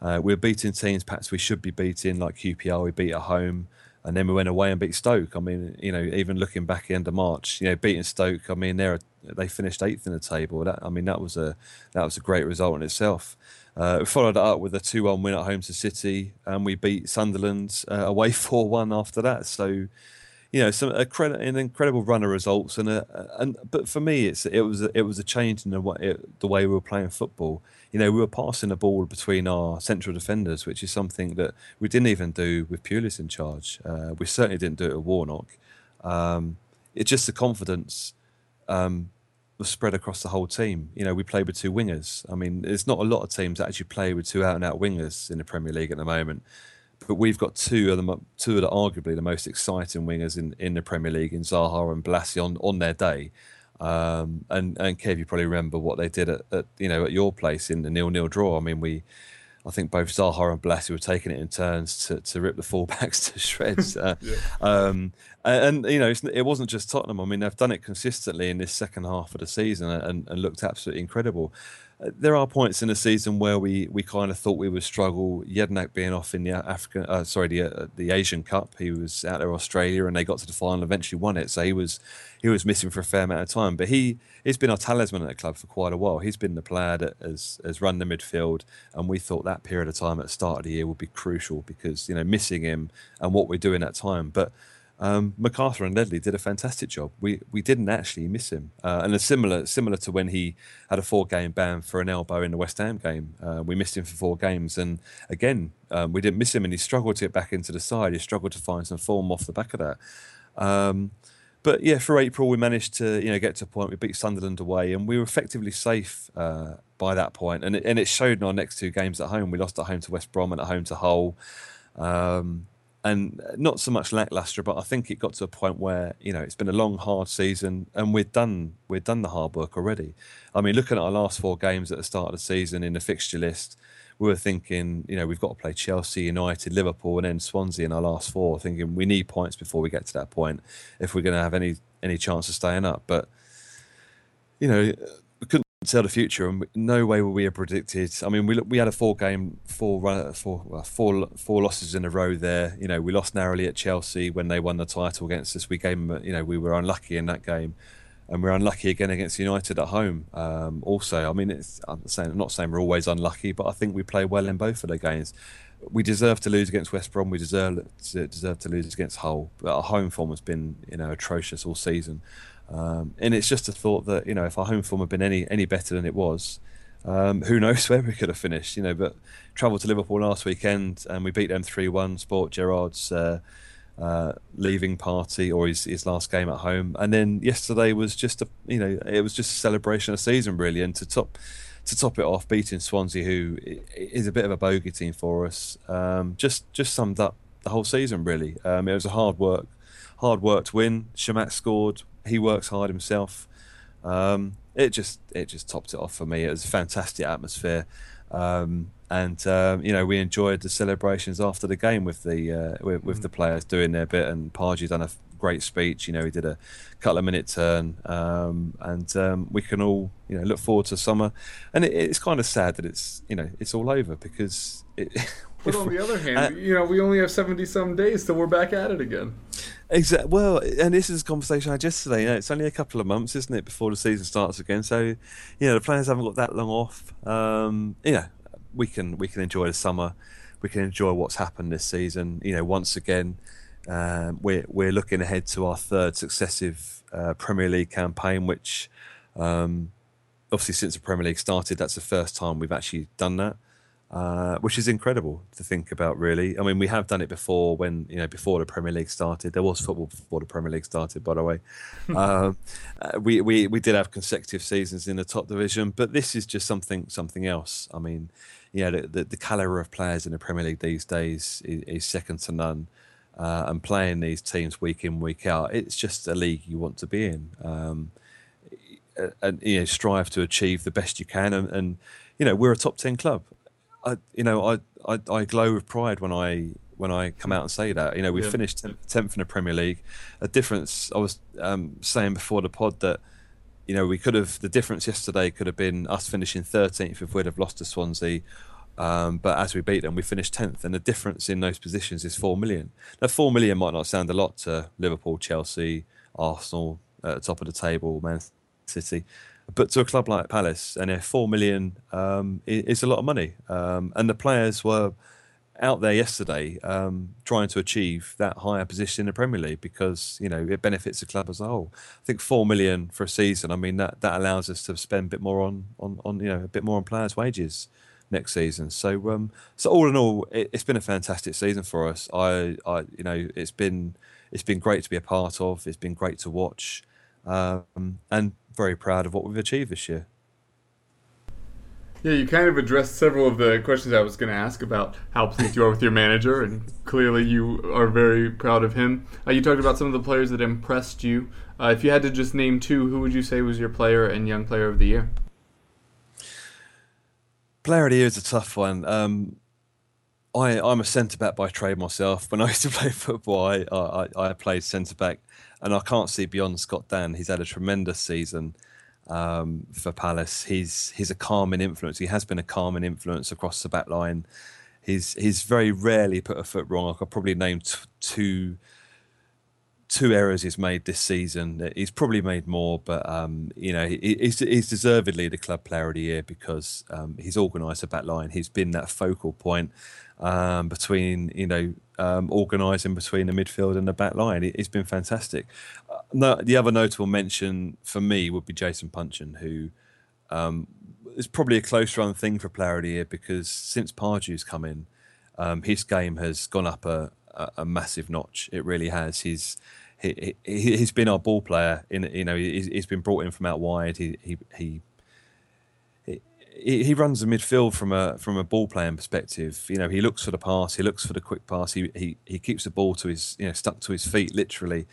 uh, we're beating teams perhaps we should be beating, like QPR. We beat at home, and then we went away and beat Stoke. I mean, you know, even looking back end of March, you know, beating Stoke. I mean, they they finished eighth in the table. That I mean, that was a that was a great result in itself. Uh, we followed it up with a 2 1 win at home to City, and we beat Sunderland uh, away [laughs] 4 1 after that. So, you know, some a credit, an incredible run of results, and a, and but for me, it's it was it was a change in the way it, the way we were playing football. You know, we were passing the ball between our central defenders, which is something that we didn't even do with Pulis in charge. Uh, we certainly didn't do it with Warnock. Um, it's just the confidence um, was spread across the whole team. You know, we played with two wingers. I mean, there's not a lot of teams that actually play with two out and out wingers in the Premier League at the moment but we've got two of them, two of the arguably the most exciting wingers in, in the Premier League in Zaha and Bolasie on, on their day. Um, and and Kev, you probably remember what they did at, at you know at your place in the nil nil draw. I mean, we, I think both Zaha and Bolasie were taking it in turns to, to rip the [laughs] fullbacks to shreds. [laughs] Uh, yeah. um, and, and, you know, it wasn't just Tottenham. I mean, they've done it consistently in this second half of the season and, and looked absolutely incredible there are points in the season where we, we kind of thought we would struggle. Jedinak being off in the African, uh, sorry, the uh, the Asian Cup. He was out there Australia, and they got to the final. and Eventually, won it. So he was he was missing for a fair amount of time. But he he's been our talisman at the club for quite a while. He's been the player that has has run the midfield, and we thought that period of time at the start of the year would be crucial because you know missing him and what we're doing that time. But um, McArthur and Ledley did a fantastic job. We we didn't actually miss him, uh, and similar similar to when he had a four game ban for an elbow in the West Ham game. Uh, we missed him for four games, and again um, we didn't miss him, and he struggled to get back into the side. He struggled to find some form off the back of that. Um, but yeah, for April we managed to you know get to a point. We beat Sunderland away, and we were effectively safe uh, by that point. And it, and it showed in our next two games at home. We lost at home to West Brom and at home to Hull. Um, and uh, not so much lackluster, but I think it got to a point where you know it's been a long, hard season, and we've done we've done the hard work already. I mean, looking at our last four games at the start of the season in the fixture list, we were thinking, you know, we've got to play Chelsea, United, Liverpool, and then Swansea in our last four. Thinking we need points before we get to that point if we're going to have any any chance of staying up. But you know, tell the future, and no way were we have predicted. I mean, we we had a four game, four run, four well, four four losses in a row there. You know, we lost narrowly at Chelsea when they won the title against us. We gave them, you know, we were unlucky in that game. and we're unlucky again against United at home. Um, also, I mean, it's, I'm saying I'm not saying we're always unlucky, but I think we play well in both of the games. We deserve to lose against West Brom. We deserve to, deserve to lose against Hull. But our home form has been, you know, atrocious all season. Um, and it's just a thought that you know, if our home form had been any any better than it was, um, who knows [laughs] where we could have finished? You know, but travelled to Liverpool last weekend and we beat them three one. Sport Gerrard's. Uh, uh, leaving party or his, his last game at home. And then yesterday was just a you know it was just a celebration of season really. And to top to top it off, beating Swansea, who is a bit of a bogey team for us, um, just just summed up the whole season really. Um, it was a hard work hard worked win. Chamakh scored. He works hard himself. Um, it just it just topped it off for me. It was a fantastic atmosphere. Um, and um, you know we enjoyed the celebrations after the game with the uh, with, with, the mm. players doing their bit, and Pardew done a great speech. You know, he did a couple of minute turn, um, and um, we can all you know look forward to summer. And it, it's kind of sad that it's you know it's all over because. It, [laughs] but on the other hand, uh, you know, we only have seventy some days till we're back at it again. Exactly. Well, and this is a conversation I had yesterday. You know, it's only a couple of months, isn't it, before the season starts again? So, you know, the players haven't got that long off. Um, you know, we can we can enjoy the summer. We can enjoy what's happened this season. You know, once again, um, we're we're looking ahead to our third successive uh, Premier League campaign, which um, obviously since the Premier League started, that's the first time we've actually done that. Uh, which is incredible to think about. Really, I mean, we have done it before when you know before the Premier League started. There was football before the Premier League started, by the way. um, uh, we, we we did have consecutive seasons in the top division, but this is just something something else. I mean, yeah, the, the, the caliber of players in the Premier League these days is, is second to none. Uh, and playing these teams week in week out, it's just a league you want to be in. Um, and you know, strive to achieve the best you can, and, and you know, we're a top ten club. I, you know, I, I, I glow with pride when I when I come out and say that. You know, we yeah. finished tenth in the Premier League. A difference. I was um, saying before the pod that you know, we could have the difference yesterday could have been us finishing 13th if we'd have lost to Swansea. Um, but as we beat them, we finished 10th, and the difference in those positions is 4 million. Now, 4 million might not sound a lot to Liverpool, Chelsea, Arsenal at the top of the table, Man City, but to a club like Palace, and if 4 million um, is a lot of money. Um, and the players were out there yesterday um, trying to achieve that higher position in the Premier League because you know it benefits the club as a whole. I think four million for a season. I mean that that allows us to spend a bit more on on, on you know a bit more on players' wages next season. So um, so all in all, it, has been a fantastic season for us. I I you know it's been it's been great to be a part of. It's been great to watch, um, and very proud of what we've achieved this year. Yeah, you kind of addressed several of the questions I was going to ask about how pleased you are with your manager, and clearly you are very proud of him. Uh, you talked about some of the players that impressed you. Uh, if you had to just name two, who would you say was your player and young player of the year? Player of the year is a tough one. Um, I, I'm a centre back by trade myself. When I used to play [laughs] football, I, I, I played centre back, and I can't see beyond Scott Dann. He's had a tremendous season um, for Palace. He's he's a calming influence. He has been a calming influence across the back line. He's he's very rarely put a foot wrong. I could probably name t- two two errors he's made this season. He's probably made more, but um, you know he's, he's deservedly the club player of the year because um, he's organised the back line. He's been that focal point um, between you know um, organising between the midfield and the back line. It, has been fantastic. Uh, no, the other notable mention for me would be Jason Puncheon, who um, is probably a close run thing for Player of the Year because since Pardew's come in, um, his game has gone up a, a, a, massive notch. It really has. He's he, he, has been our ball player. In you know, he's, he's been brought in from out wide. He he he he, runs the midfield from a from a ball playing perspective. You know, he looks for the pass, he looks for the quick pass. He he, he keeps the ball to his you know stuck to his feet literally,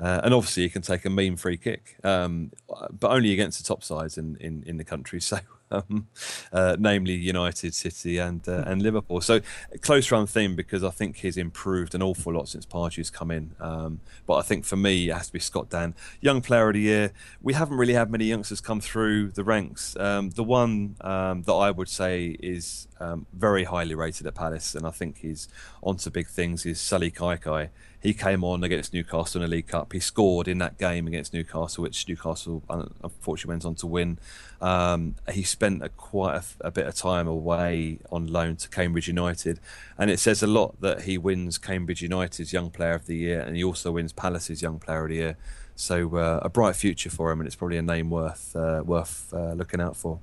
uh, and obviously he can take a mean free kick, um, but only against the top sides in, in, in the country. [laughs] So [laughs] um, uh, namely United, City, and uh, and Liverpool. So close run theme because I think he's improved an awful lot since Pardew's come in. Um, but I think for me, it has to be Scott Dann, young player of the year. We haven't really had many youngsters come through the ranks. Um, the one um, that I would say is um, very highly rated at Palace, and I think he's onto big things. Is Sullay Kaikai he came on against Newcastle in the League Cup. He scored in that game against Newcastle, which Newcastle unfortunately went on to win. Um, he spent a, quite a, a, bit of time away on loan to Cambridge United, and it says a lot that he wins Cambridge United's Young Player of the Year, and he also wins Palace's Young Player of the Year. So uh, a bright future for him, and it's probably a name worth uh, worth uh, looking out for.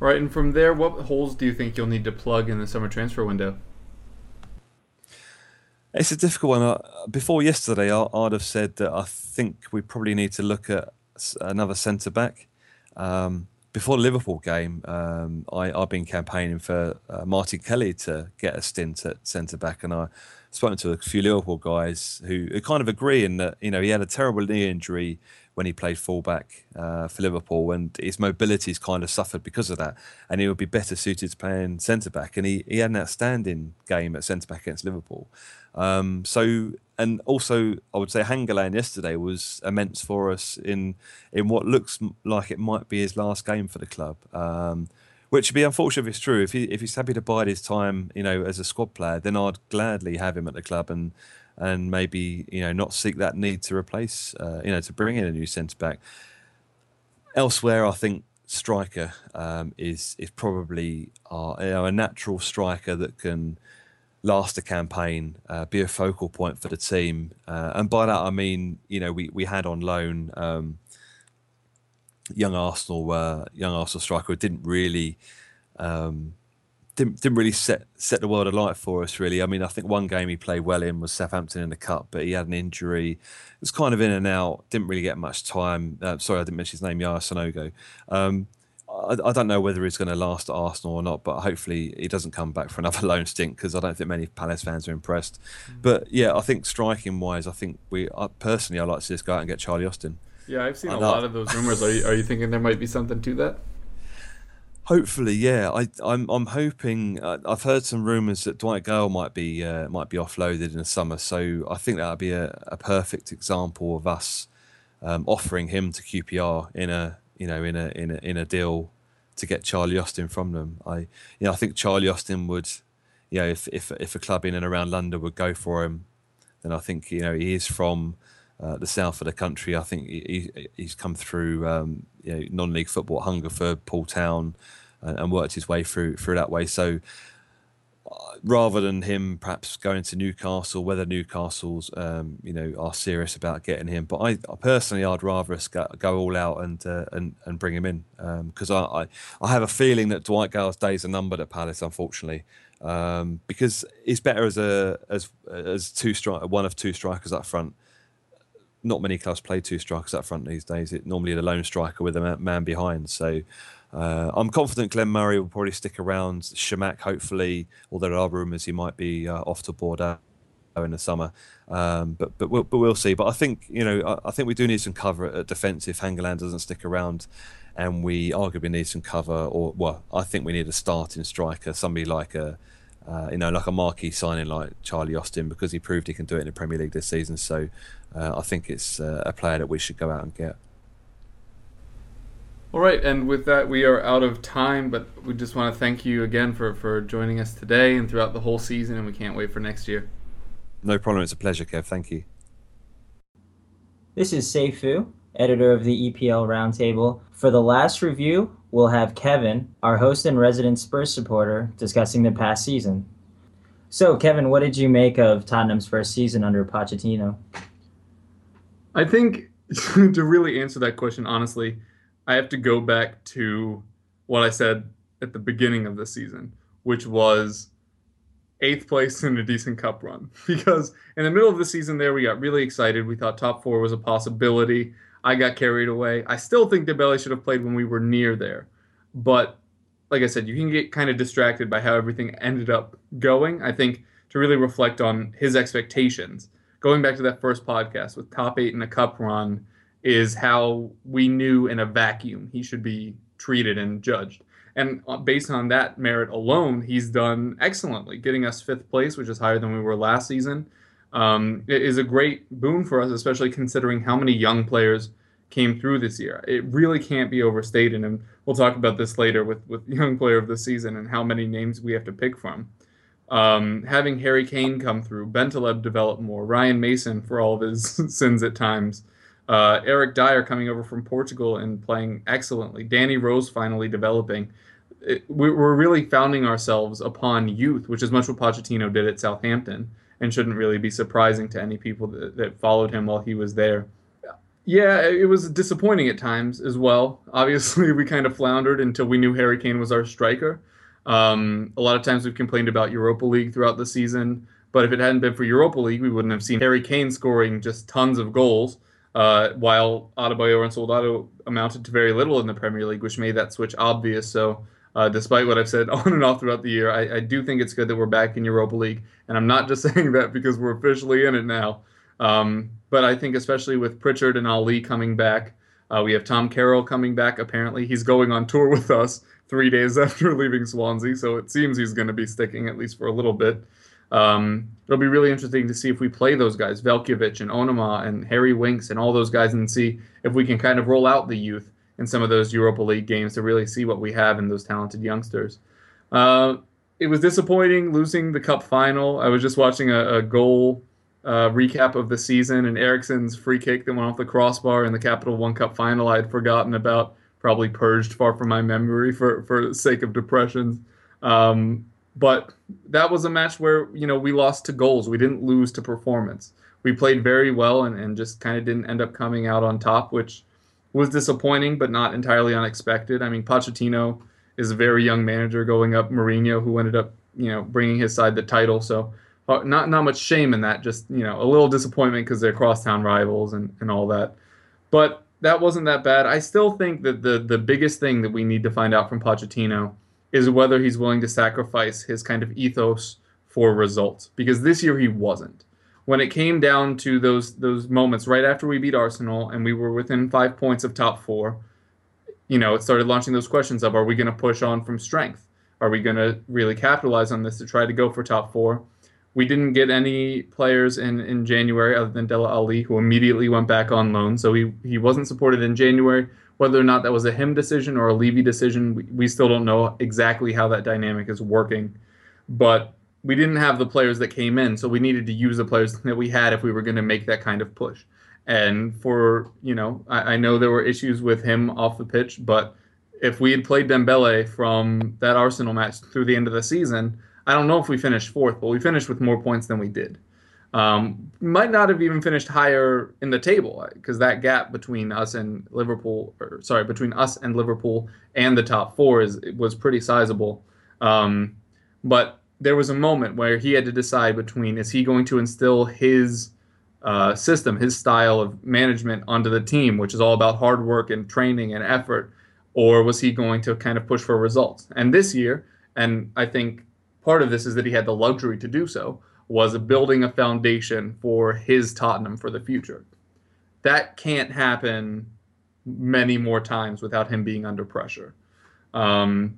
Right, and from there, what holes do you think you'll need to plug in the summer transfer window? It's a difficult one. Before yesterday, I'd have said that I think we probably need to look at another centre back. Um, before the Liverpool game, um, I, have been campaigning for uh, Martin Kelly to get a stint at centre back, and I spoke to a few Liverpool guys who, who kind of agree in that you know he had a terrible knee injury when he played fullback uh, for Liverpool, and his mobility's kind of suffered because of that. And he would be better suited to playing centre back. And he, he had an outstanding game at centre back against Liverpool. Um, so, and also, I would say Hangeland yesterday was immense for us in in what looks like it might be his last game for the club. Um, which would be unfortunate if it's true. If he if he's happy to bide his time, you know, as a squad player, then I'd gladly have him at the club and and maybe you know not seek that need to replace uh, you know to bring in a new centre back. Elsewhere, I think striker um, is is probably our, you know, a natural striker that can last a campaign, uh, be a focal point for the team, uh, and by that I mean you know we we had on loan. Um, young Arsenal, uh, young Arsenal striker who didn't really um, didn't didn't really set set the world alight for us. Really, I mean, I think one game he played well in was Southampton in the cup, but he had an injury. It was kind of in and out. Didn't really get much time. Uh, sorry, I didn't mention his name, Yaya Sanogo. Um, I, I, don't know whether he's going to last at Arsenal or not, but hopefully he doesn't come back for another [laughs] loan stint because I don't think many Palace fans are impressed. Mm. But yeah, I think striking wise, I think we I, personally I like to see us go out and get Charlie Austin. Yeah, I've seen a lot of those rumors. Are you, are you thinking there might be something to that? Hopefully, yeah. I, I'm I'm hoping. Uh, I've heard some rumours that Dwight Gayle might be uh, might be offloaded in the summer, so I think that would be a, a perfect example of us um, offering him to QPR in a you know in a in a in a deal to get Charlie Austin from them. I you know I think Charlie Austin would, you know, if if if a club in and around London would go for him, then I think you know he is from uh, the south of the country. I think he, he's come through um, you know, non-league football at Hungerford, Poole Town, and, and, worked his way through through that way. So uh, rather than him perhaps going to Newcastle, whether Newcastle's um, you know are serious about getting him, but I, personally I'd rather us go, go all out and uh, and and bring him in because um, I, I, I have a feeling that Dwight Gayle's days are numbered at Palace, unfortunately. Um, because he's better as a as as two strike one of two strikers up front not many clubs play two strikers up front these days. It normally the lone striker with a man behind. So uh, I'm confident Glenn Murray will probably stick around. Chamakh, hopefully, although there are rumours he might be uh, off to Bordeaux in the summer. Um, but but we'll, but we'll see. But I think you know I, I think we do need some cover at defence if Hangeland doesn't stick around, and we arguably need some cover. Or well, I think we need a starting striker, somebody like a uh, you know, like a marquee signing like Charlie Austin because he proved he can do it in the Premier League this season. So uh, I think it's uh, a player that we should go out and get. All right, and with that, we are out of time, but we just want to thank you again for, for joining us today and throughout the whole season, and we can't wait for next year. No problem. It's a pleasure, Kev. Thank you. This is Seifu, editor of the EPL Roundtable. For the last review, we'll have Kevin, our host and resident Spurs supporter, discussing the past season. So, Kevin, what did you make of Tottenham's first season under Pochettino? I think [laughs] to really answer that question honestly, I have to go back to what I said at the beginning of the season, which was eighth place in a decent cup run. [laughs] Because in the middle of the season, there we got really excited. We thought top four was a possibility. I got carried away. I still think Dembele should have played when we were near there, but like I said, you can get kind of distracted by how everything ended up going. I think to really reflect on his expectations going back to that first podcast with top eight in a cup run is how we knew in a vacuum he should be treated and judged. And uh, based on that merit alone, he's done excellently, getting us fifth place, which is higher than we were last season. Um, a great boon for us, especially considering how many young players came through this year. It really can't be overstated, and we'll talk about this later with with [laughs] young player of the season and how many names we have to pick from. Um, having Harry Kane come through, Bentaleb develop more, Ryan Mason for all of his [laughs] sins at times, uh, Eric Dier coming over from Portugal and playing excellently, Danny Rose finally developing. It, we're really founding ourselves upon youth, which is much what Pochettino did at Southampton, and shouldn't really be surprising to any people that, that followed him while he was there. Yeah, it was disappointing at times as well. Obviously, [laughs] we kind of floundered until we knew Harry Kane was our striker. Um, a lot of times we've complained about Europa League throughout the season, but if it hadn't been for Europa League, we wouldn't have seen Harry Kane scoring just tons of goals, uh, while Adebayor and Soldado amounted to very little in the Premier League, which made that switch obvious. So, uh, despite what I've said [laughs] on and off throughout the year, I, I, do think it's good that we're back in Europa League, and I'm not just [laughs] saying that because we're officially in it now. Um, but I think especially with Pritchard and Alli coming back, uh, we have Tom Carroll coming back. Apparently, he's going on tour [laughs] with us three days after leaving Swansea, so it seems he's going to be sticking at least for a little bit. Um, it'll be really interesting to see if we play those guys, Veljkovic and Onomah and Harry Winks and all those guys, and see if we can kind of roll out the youth in some of those Europa League games to really see what we have in those talented youngsters. Uh, it was disappointing losing the cup final. I was just watching a, a goal uh, recap of the season and Eriksen's free kick that went off the crossbar in the Capital One Cup final. I had forgotten about, probably purged far from my memory for for the sake of depression. Um, but that was a match where you know we lost to goals. We didn't lose to performance. We played very well and, and just kind of didn't end up coming out on top, which was disappointing, but not entirely unexpected. I mean, Pochettino is a very young manager going up Mourinho, who ended up you know bringing his side the title. So uh, not not much shame in that. Just you know a little disappointment because they're crosstown rivals and, and all that. But that wasn't that bad. I still think that the the biggest thing that we need to find out from Pochettino is whether he's willing to sacrifice his kind of ethos for results. Because this year he wasn't. When it came down to those those moments right after we beat Arsenal and we were within five points of top four, you know, it started launching those questions of are we going to push on from strength? Are we going to really capitalize on this to try to go for top four? We didn't get any players in, in January other than Dele Alli, who immediately went back on loan. So he, he wasn't supported in January. Whether or not that was a him decision or a Levy decision, we, we still don't know exactly how that dynamic is working. But we didn't have the players that came in, so we needed to use the players [laughs] that we had if we were going to make that kind of push. And for, you know, I, I know there were issues with him off the pitch, but if we had played Dembele from that Arsenal match through the end of the season, I don't know if we finished fourth, but we finished with more points than we did. Um, might not have even finished higher in the table because that gap between us and Liverpool, or sorry, between us and Liverpool and the top four is was pretty sizable. Um, but there was a moment where he had to decide between is he going to instill his uh, system, his style of management onto the team, which is all about hard work and training and effort, or was he going to kind of push for results? And this year, and I think part of this is that he had the luxury to do so, was building a foundation for his Tottenham for the future. That can't happen many more times without him being under pressure. Um,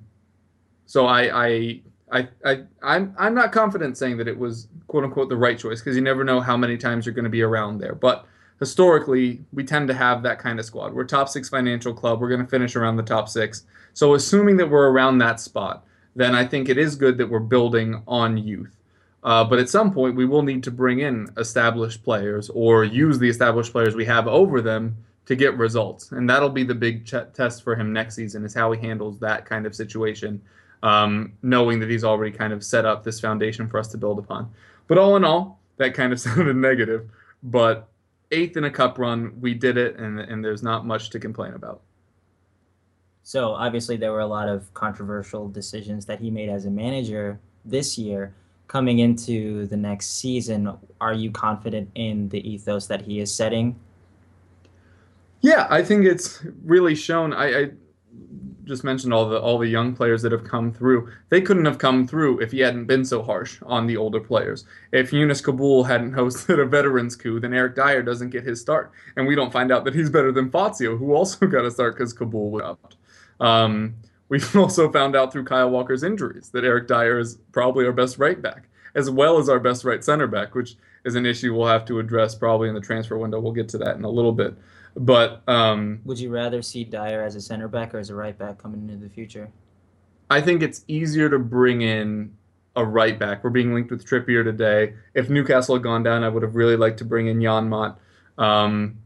so I, I, I, I, I'm, I'm not confident saying that it was quote unquote the right choice because you never know how many times you're going to be around there. But historically, we tend to have that kind of squad. We're top six financial club. We're going to finish around the top six. So assuming that we're around that spot, then I think it is good that we're building on youth. Uh, but at some point, we will need to bring in established players or use the established players we have over them to get results. And that'll be the big ch- test for him next season is how he handles that kind of situation, um, knowing that he's already kind of set up this foundation for us to build upon. But all in all, that kind of [laughs] sounded negative. But eighth in a cup run, we did it, and, and there's not much to complain about. So obviously there were a lot of controversial decisions that he made as a manager this year. Coming into the next season, are you confident in the ethos that he is setting? Yeah, I think it's really shown. I, I just mentioned all the all the young players that have come through. They couldn't have come through if he hadn't been so harsh on the older players. If Younes Kaboul hadn't hosted a veterans coup, then Eric Dier doesn't get his start, and we don't find out that he's better than Fazio, who also [laughs] got a start because Kabul was out. Um, we've [laughs] also found out through Kyle Walker's injuries that Eric Dier is probably our best right back, as well as our best right center back, which is an issue we'll have to address probably in the transfer window. We'll get to that in a little bit. But um, Would you rather see Dier as a center back or as a right back coming into the future? I think it's easier to bring in a right back. We're being linked with Trippier today. If Newcastle had gone down, I would have really liked to bring in Janmaat. Um,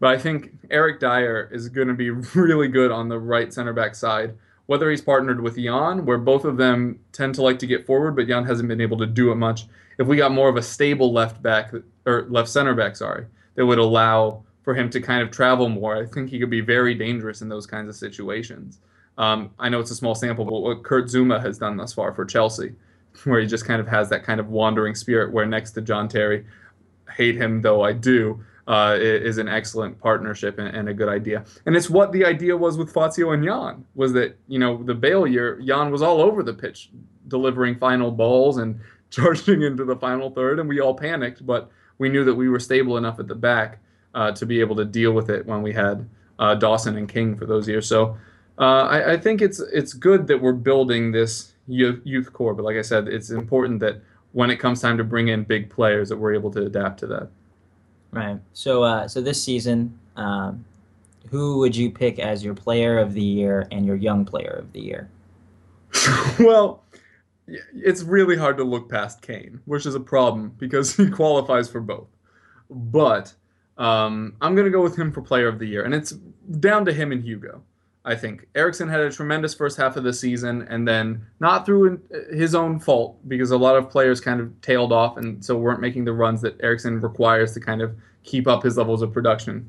but I think Eric Dier is going to be [laughs] really good on the right center back side. Whether he's partnered with Jan, where both of them tend to like to get forward, but Jan hasn't been able to do it much. If we got more of a stable left back or left center back, sorry, that would allow for him to kind of travel more, I think he could be very dangerous in those kinds of situations. Um, I know it's a small sample, but what Kurt Zouma has done thus far for Chelsea, [laughs] where he just kind of has that kind of wandering spirit, where next to John Terry, hate him though I do, uh, is an excellent partnership and, and, a good idea. And it's what the idea was with Fazio and Jan, was that, you know, the Bale year, Jan was all over the pitch, delivering final balls and [laughs] charging into the final third, and we all panicked, but we knew that we were stable enough at the back uh, to be able to deal with it when we had uh, Dawson and King for those years. So uh, I, I, think it's it's good that we're building this youth, youth core, but like I said, it's important that when it comes time to bring in big players, that we're able to adapt to that. Right. So uh, so this season, um, who would you pick as your player of the year and your young player of the year? [laughs] well, it's really hard to look past Kane, which is a problem because [laughs] he qualifies for both. But um, I'm going to go with him for player of the year. And it's down to him and Hugo, I think. Eriksen had a tremendous first half of the season, and then not through his own fault, because a lot of players kind of tailed off and so weren't making the runs that Eriksen requires to kind of keep up his levels of production.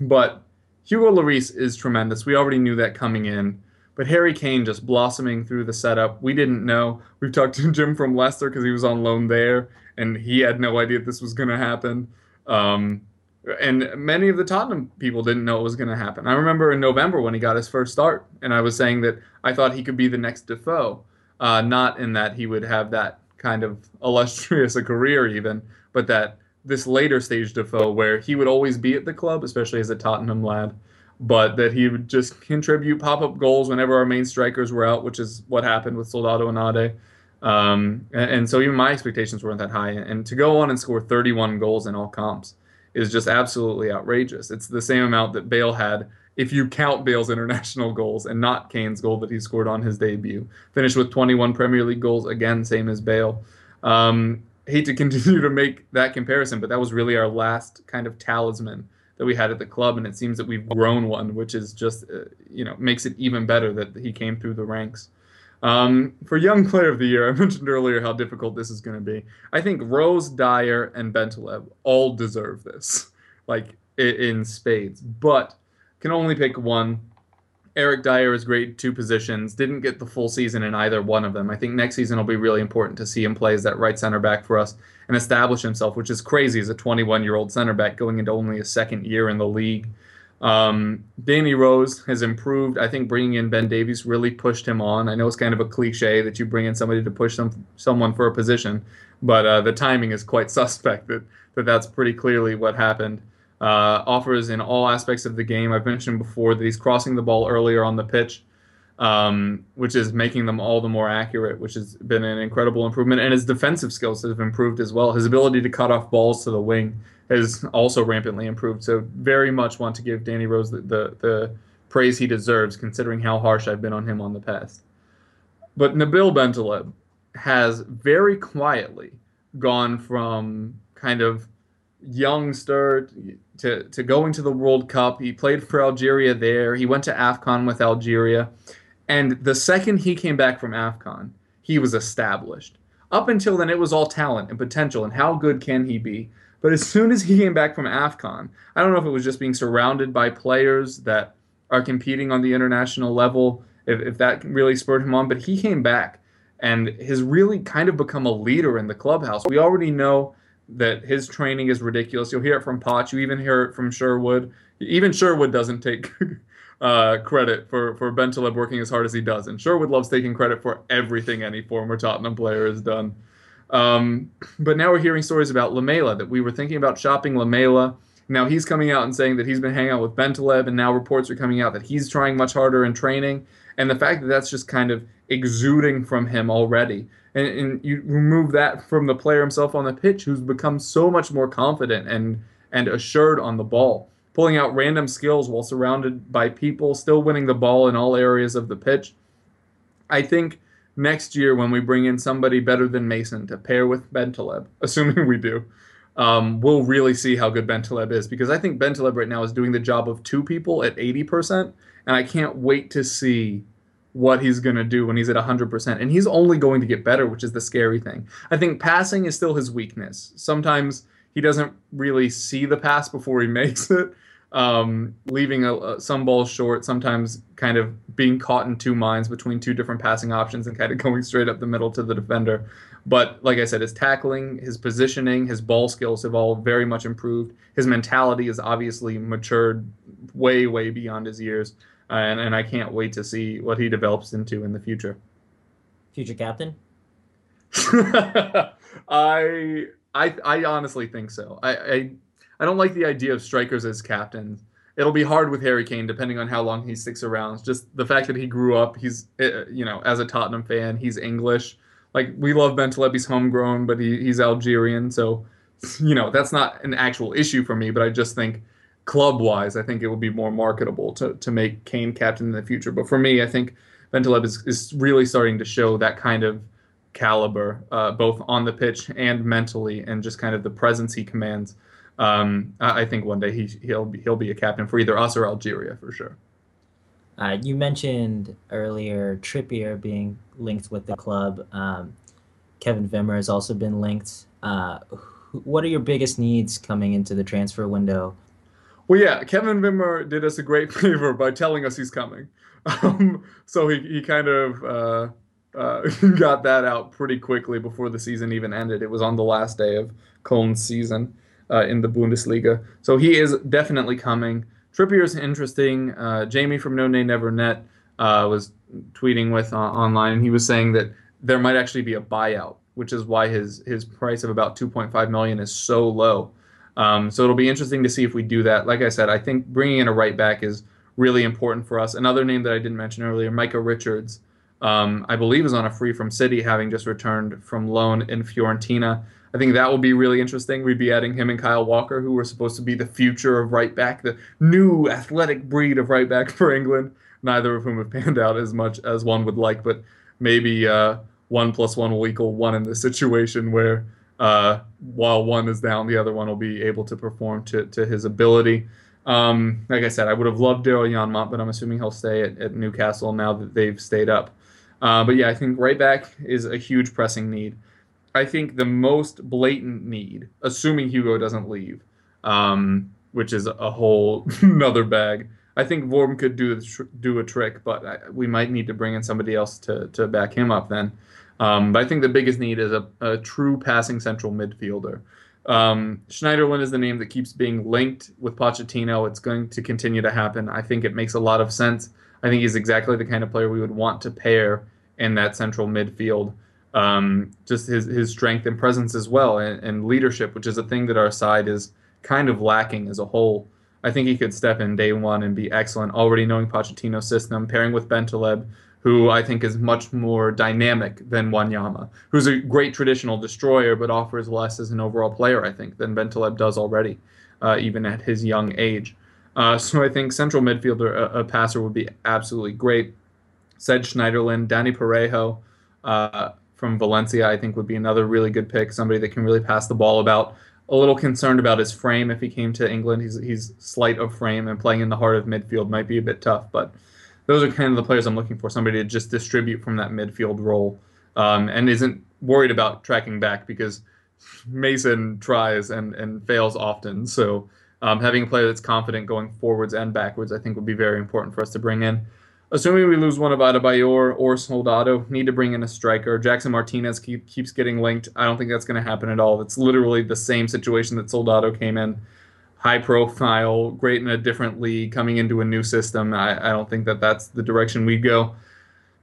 But Hugo Lloris is tremendous. We already knew that coming in. But Harry Kane just blossoming through the setup. We didn't know. We've talked to [laughs] Jim from Leicester because he was on loan there, and he had no idea this was going to happen. Um, and many of the Tottenham people didn't know it was going to happen. I remember in November when he got his first start, and I was saying that I thought he could be the next Defoe, uh, not in that he would have that kind of illustrious a career even, but that this later stage Defoe where he would always be at the club, especially as a Tottenham lad, but that he would just contribute pop up goals whenever our main strikers were out, which is what happened with Soldado and Ade. Um, and, and, so even my expectations weren't that high. And to go on and score 31 goals in all comps is just absolutely outrageous. It's the same amount that Bale had if you count Bale's international goals and not Kane's goal that he scored on his debut. Finished with 21 Premier League goals, again, same as Bale. Um, hate to [laughs] continue to make that comparison, but that was really our last kind of talisman that we had at the club, and it seems that we've grown one, which is just, uh, you know, makes it even better that he came through the ranks. Um, for Young Player of the Year, [laughs] I mentioned earlier how difficult this is going to be. I think Rose, Dier, and Bentaleb all deserve this, like in spades, but can only pick one. Eric Dier is great two positions. Didn't get the full season in either one of them. I think next season will be really important to see him play as that right center back for us and establish himself, which is crazy as a 21 year old center back going into only a second year in the league. Um, Danny Rose has improved. I think bringing in Ben Davies really pushed him on. I know it's kind of a cliche that you bring in somebody to push some, someone for a position, but uh, the timing is quite [laughs] suspect that, that that's pretty clearly what happened. Uh, offers in all aspects of the game. I've mentioned before that he's crossing the ball earlier on the pitch, um, which is making them all the more accurate, which has been an incredible improvement. And his defensive skills have improved as well. His ability to cut off balls to the wing has also rampantly improved. So very much want to give Danny Rose the, the, the praise he deserves, considering how harsh I've been on him on the past. But Nabil Bentaleb has very quietly gone from kind of youngster to, to going to the World Cup. He played for Algeria there. He went to AFCON with Algeria. And the second he came back from AFCON, he was established. Up until then, it was all talent and potential and how good can he be. But as soon as he came back from AFCON, I don't know if it was just being surrounded by players that are competing on the international level, if, if that really spurred him on, but he came back and has really kind of become a leader in the clubhouse. We already know that his training is ridiculous. You'll hear it from Potch. You even hear it from Sherwood. Even Sherwood doesn't take [laughs] uh, credit for for Bentaleb working as hard as he does, and Sherwood loves taking credit for everything any former Tottenham player has done. Um, but now we're hearing stories about Lamela that we were thinking about shopping Lamela. Now he's coming out and saying that he's been hanging out with Bentaleb, and now reports are coming out that he's trying much harder in training. And the fact that that's just kind of exuding from him already, and, and you remove that from the player himself on the pitch, who's become so much more confident and and assured on the ball, pulling out random skills while surrounded by people, still winning the ball in all areas of the pitch. I think next year when we bring in somebody better than Mason to pair with Bentaleb, [laughs] assuming we do, um, we'll really see how good Bentaleb is because I think Bentaleb right now is doing the job of two people at 80%, and I can't wait to see what he's going to do when he's at 100%. And he's only going to get better, which is the scary thing. I think passing is still his weakness. Sometimes he doesn't really see the pass before he [laughs] makes it um, leaving a, some balls short, sometimes kind of being caught in two minds between two different passing options and kind of [laughs] going straight up the middle to the defender. But like I said, his tackling, his positioning, his ball skills have all very much improved. His mentality has obviously matured way, way beyond his years. Uh, and, and I can't wait to see what he develops into in the future. Future captain? [laughs] I, I I honestly think so. I, I I don't like the idea of strikers as captains. It'll be hard with Harry Kane, depending on how long he sticks around. Just the fact that he grew up, he's eh, you know, as a Tottenham fan, he's English. Like we love Bentaleb, homegrown, but he, he's Algerian, so you know that's not an actual issue for me. But I just think club wise, I think it would be more marketable to to make Kane captain in the future. But for me, I think Bentaleb is, is really starting to show that kind of caliber, uh, both on the pitch and mentally, and just kind of the presence he commands. Um, I, I, think one day he he'll be, he'll be a captain for either us or Algeria for sure. Uh, you mentioned earlier Trippier being linked with the club. Um, Kevin Wimmer has also been linked. Uh, what are your biggest needs coming into the transfer window? Well, yeah, Kevin Wimmer did us a great [laughs] favor by telling us he's coming. Um, so he, he kind of uh, uh, [laughs] got that out pretty quickly before the season even ended. It was on the last day of Köln's season uh, in the Bundesliga. So he is definitely coming. Trippier is interesting. Uh, Jamie from No Nay Never Net uh, was tweeting with uh, online, and he was saying that there might actually be a buyout, which is why his his price of about 2.5 million is so low. Um, so it'll be interesting to see if we do that. Like I said, I think bringing in a right back is really important for us. Another name that I didn't mention earlier, Micah Richards, um, I believe is on a free from City, having just returned from loan in Fiorentina. I think that will be really interesting. We'd be adding him and Kyle Walker, who were supposed to be the future of right back, the new athletic breed of right back for England. Neither of whom have panned out as much as one would like, but maybe uh, one plus one will equal one in this situation where uh, while one is down, the other one will be able to perform to, to his ability. Um, like I said, I would have loved Daryl Janmaat, but I'm assuming he'll stay at, at Newcastle now that they've stayed up. Uh, but yeah, I think right back is a huge pressing need. I think the most blatant need, assuming Hugo doesn't leave, um, which is a whole [laughs] another bag. I think Vorm could do do a trick, but I, we might need to bring in somebody else to to back him up then. Um, but I think the biggest need is a, a true passing central midfielder. Um, Schneiderlin is the name that keeps being linked with Pochettino. It's going to continue to happen. I think it makes a lot of sense. I think he's exactly the kind of player we would want to pair in that central midfield um, just his his strength and presence as well, and, and, leadership, which is a thing that our side is kind of lacking as a whole. I think he could step in day one and be excellent. Already knowing Pochettino's system, pairing with Bentaleb, who I think is much more dynamic than Wanyama, who's a great traditional destroyer, but offers less as an overall player, I think, than Bentaleb does already, uh, even at his young age. Uh, so I think central midfielder, a, a, passer would be absolutely great. Said Schneiderlin, Dani Parejo. Uh, from Valencia, I think would be another really good pick. Somebody that can really pass the ball about. A little concerned about his frame if he came to England. He's he's slight of frame and playing in the heart of midfield might be a bit tough, but those are kind of the players I'm looking for. Somebody to just distribute from that midfield role um, and isn't worried about tracking back because Mason tries and, and fails often. So um, having a player that's confident going forwards and backwards, I think would be very important for us to bring in. Assuming we lose one of Adebayor or Soldado, need to bring in a striker. Jackson Martinez keep, keeps getting linked. I don't think that's going to happen at all. It's literally the same situation that Soldado came in. high profile, great in a different league, coming into a new system. I, I don't think that that's the direction we go.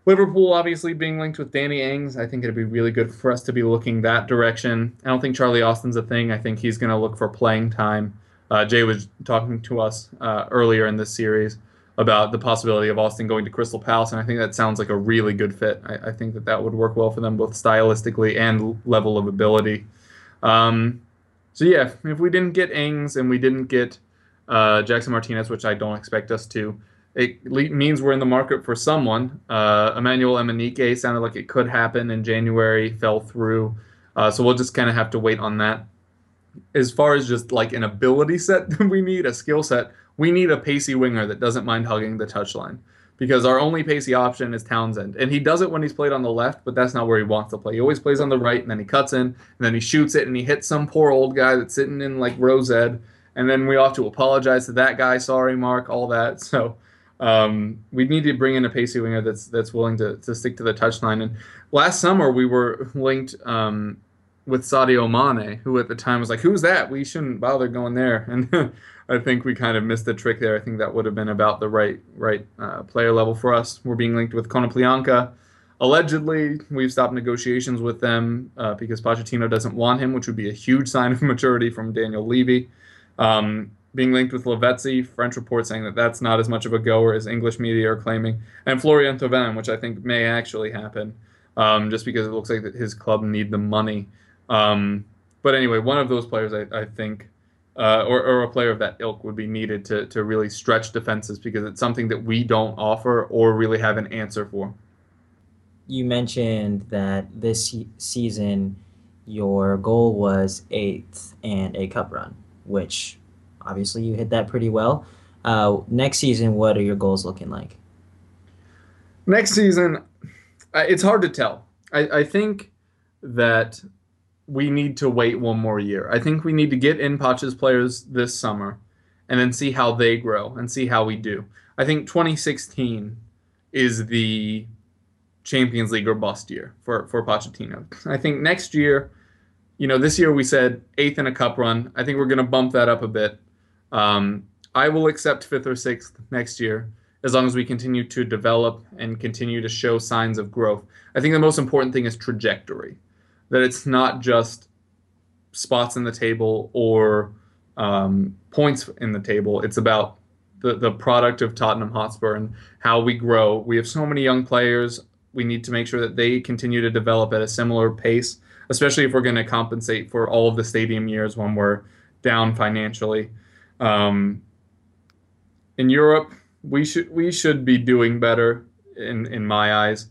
Liverpool obviously being linked with Danny Ings, I think it'd be really good for us to be looking that direction. I don't think Charlie Austin's a thing. I think he's going to look for playing time. Uh, Jay was talking to us uh, earlier in this series about the possibility of Austin going to Crystal Palace, and I think that sounds like a really good fit. I, I think that that would work well for them both stylistically and level of ability. Um, so yeah, if we didn't get Ings and we didn't get uh, Jackson Martinez, which I don't expect us to, it means we're in the market for someone. Uh, Emmanuel Emenike sounded like it could happen in January, fell through. Uh, so we'll just kind of have to wait on that. As far as just like an ability set [laughs] that we need, a skill set, we need a pacey winger that doesn't mind hugging the touchline. Because our only pacey option is Townsend. And he does it when he's played on the left, but that's not where he wants to play. He always plays on the right, and then he cuts in, and then he shoots it, and he hits some poor old guy that's sitting in like Rose Ed. And then we have to apologize to that guy. Sorry, Mark, all that. [laughs] So um, we need to bring in a pacey winger that's that's willing to, to stick to the touchline. And last summer we were linked um, with Sadio Mane, who at the time was like, "Who's that? We shouldn't bother going there." [laughs] And I think we kind of missed the trick there. I think that would have been about the right right uh, player level for us. We're being linked with Konoplyanka. Allegedly, we've stopped negotiations with them uh, because Pochettino doesn't want him, which would be a huge [laughs] sign of maturity from Daniel Levy. Um, being linked with Lavezzi, French reports saying that that's not as much of a goer as English media are claiming, and Florian Thauvin, which I think may actually happen, um, just because it looks like that his club need the money. Um, but anyway, one of those players I, I think, uh, or, or a player of that ilk would be needed to, to really stretch defenses because it's something that we don't offer or really have an answer for. You mentioned that this season your goal was eighth and a cup run, which obviously you hit that pretty well. Uh, next season, what are your goals looking like? Next season, uh, it's hard to tell. I, I think that we need to wait one more year. I think we need to get in Poch's players this summer and then see how they grow and see how we do. I think 2016 is the Champions League or bust year for, for Pochettino. I think next year, you know, this year we said eighth in a cup run. I think we're going to bump that up a bit. Um, I will accept fifth or sixth next year as long as we continue to develop and continue to show signs of growth. I think the most important thing is trajectory, that it's not just spots in the table or um, points in the table. It's about the, the product of Tottenham Hotspur and how we grow. We have so many young players. We need to make sure that they continue to develop at a similar pace, especially if we're going to compensate for all of the stadium years when we're down financially. Um, in Europe, we should we should be doing better in in my eyes.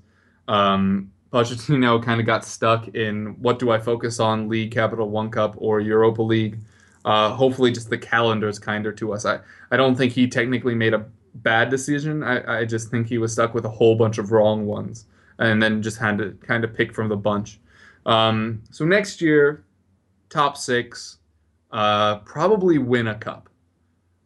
Um, Pochettino kind of got stuck in what do I focus on, League, Capital One Cup, or Europa League. Uh, hopefully, just the calendar is kinder to us. I, I don't think he technically made a bad decision. I, I just think he was stuck with a whole bunch of wrong ones, and then just had to kind of pick from the bunch. Um, so next year, top six, uh, probably win a cup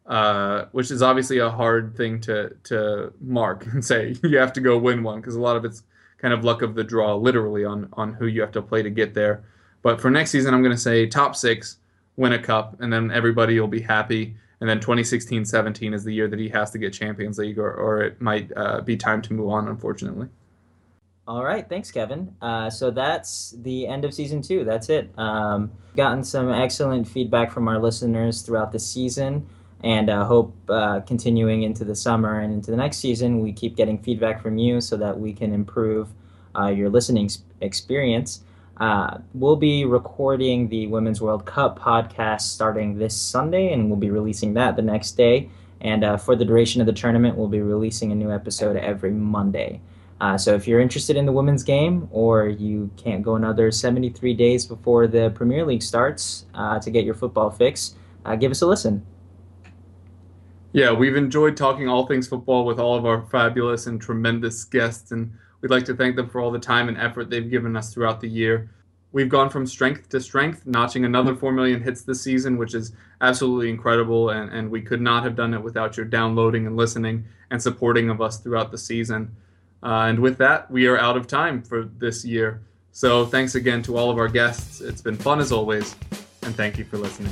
uh, which is obviously a hard thing to to mark [laughs] and say you have to go win one because a lot of it's kind of luck of the draw, literally on on who you have to play to get there. But for next season, I'm going to say top six, win a cup, and then everybody will be happy. And then 2016-17 is the year that he has to get Champions League, or, or it might uh, be time to move on, unfortunately. All right, thanks, Kevin. Uh, so that's the end of season two. That's it. Um, gotten some excellent feedback from our listeners throughout the season and uh, hope uh, continuing into the summer and into the next season we keep getting feedback from you so that we can improve uh, your listening experience. Uh, we'll be recording the women's world cup podcast starting this sunday and we'll be releasing that the next day. And uh, for the duration of the tournament we'll be releasing a new episode every monday. Uh, so if you're interested in the women's game or you can't go another 73 days before the premier league starts to get your football fix give us a listen yeah, we've enjoyed talking all things football with all of our fabulous and tremendous guests, and we'd like to thank them for all the time and effort they've given us throughout the year. We've gone from strength to strength, notching another 4 million hits this season, which is absolutely incredible, and, and we could not have done it without your downloading and listening and supporting of us throughout the season. Uh, and with that, we are out of time for this year. So thanks again to all of our guests. It's been fun as always, and thank you for listening.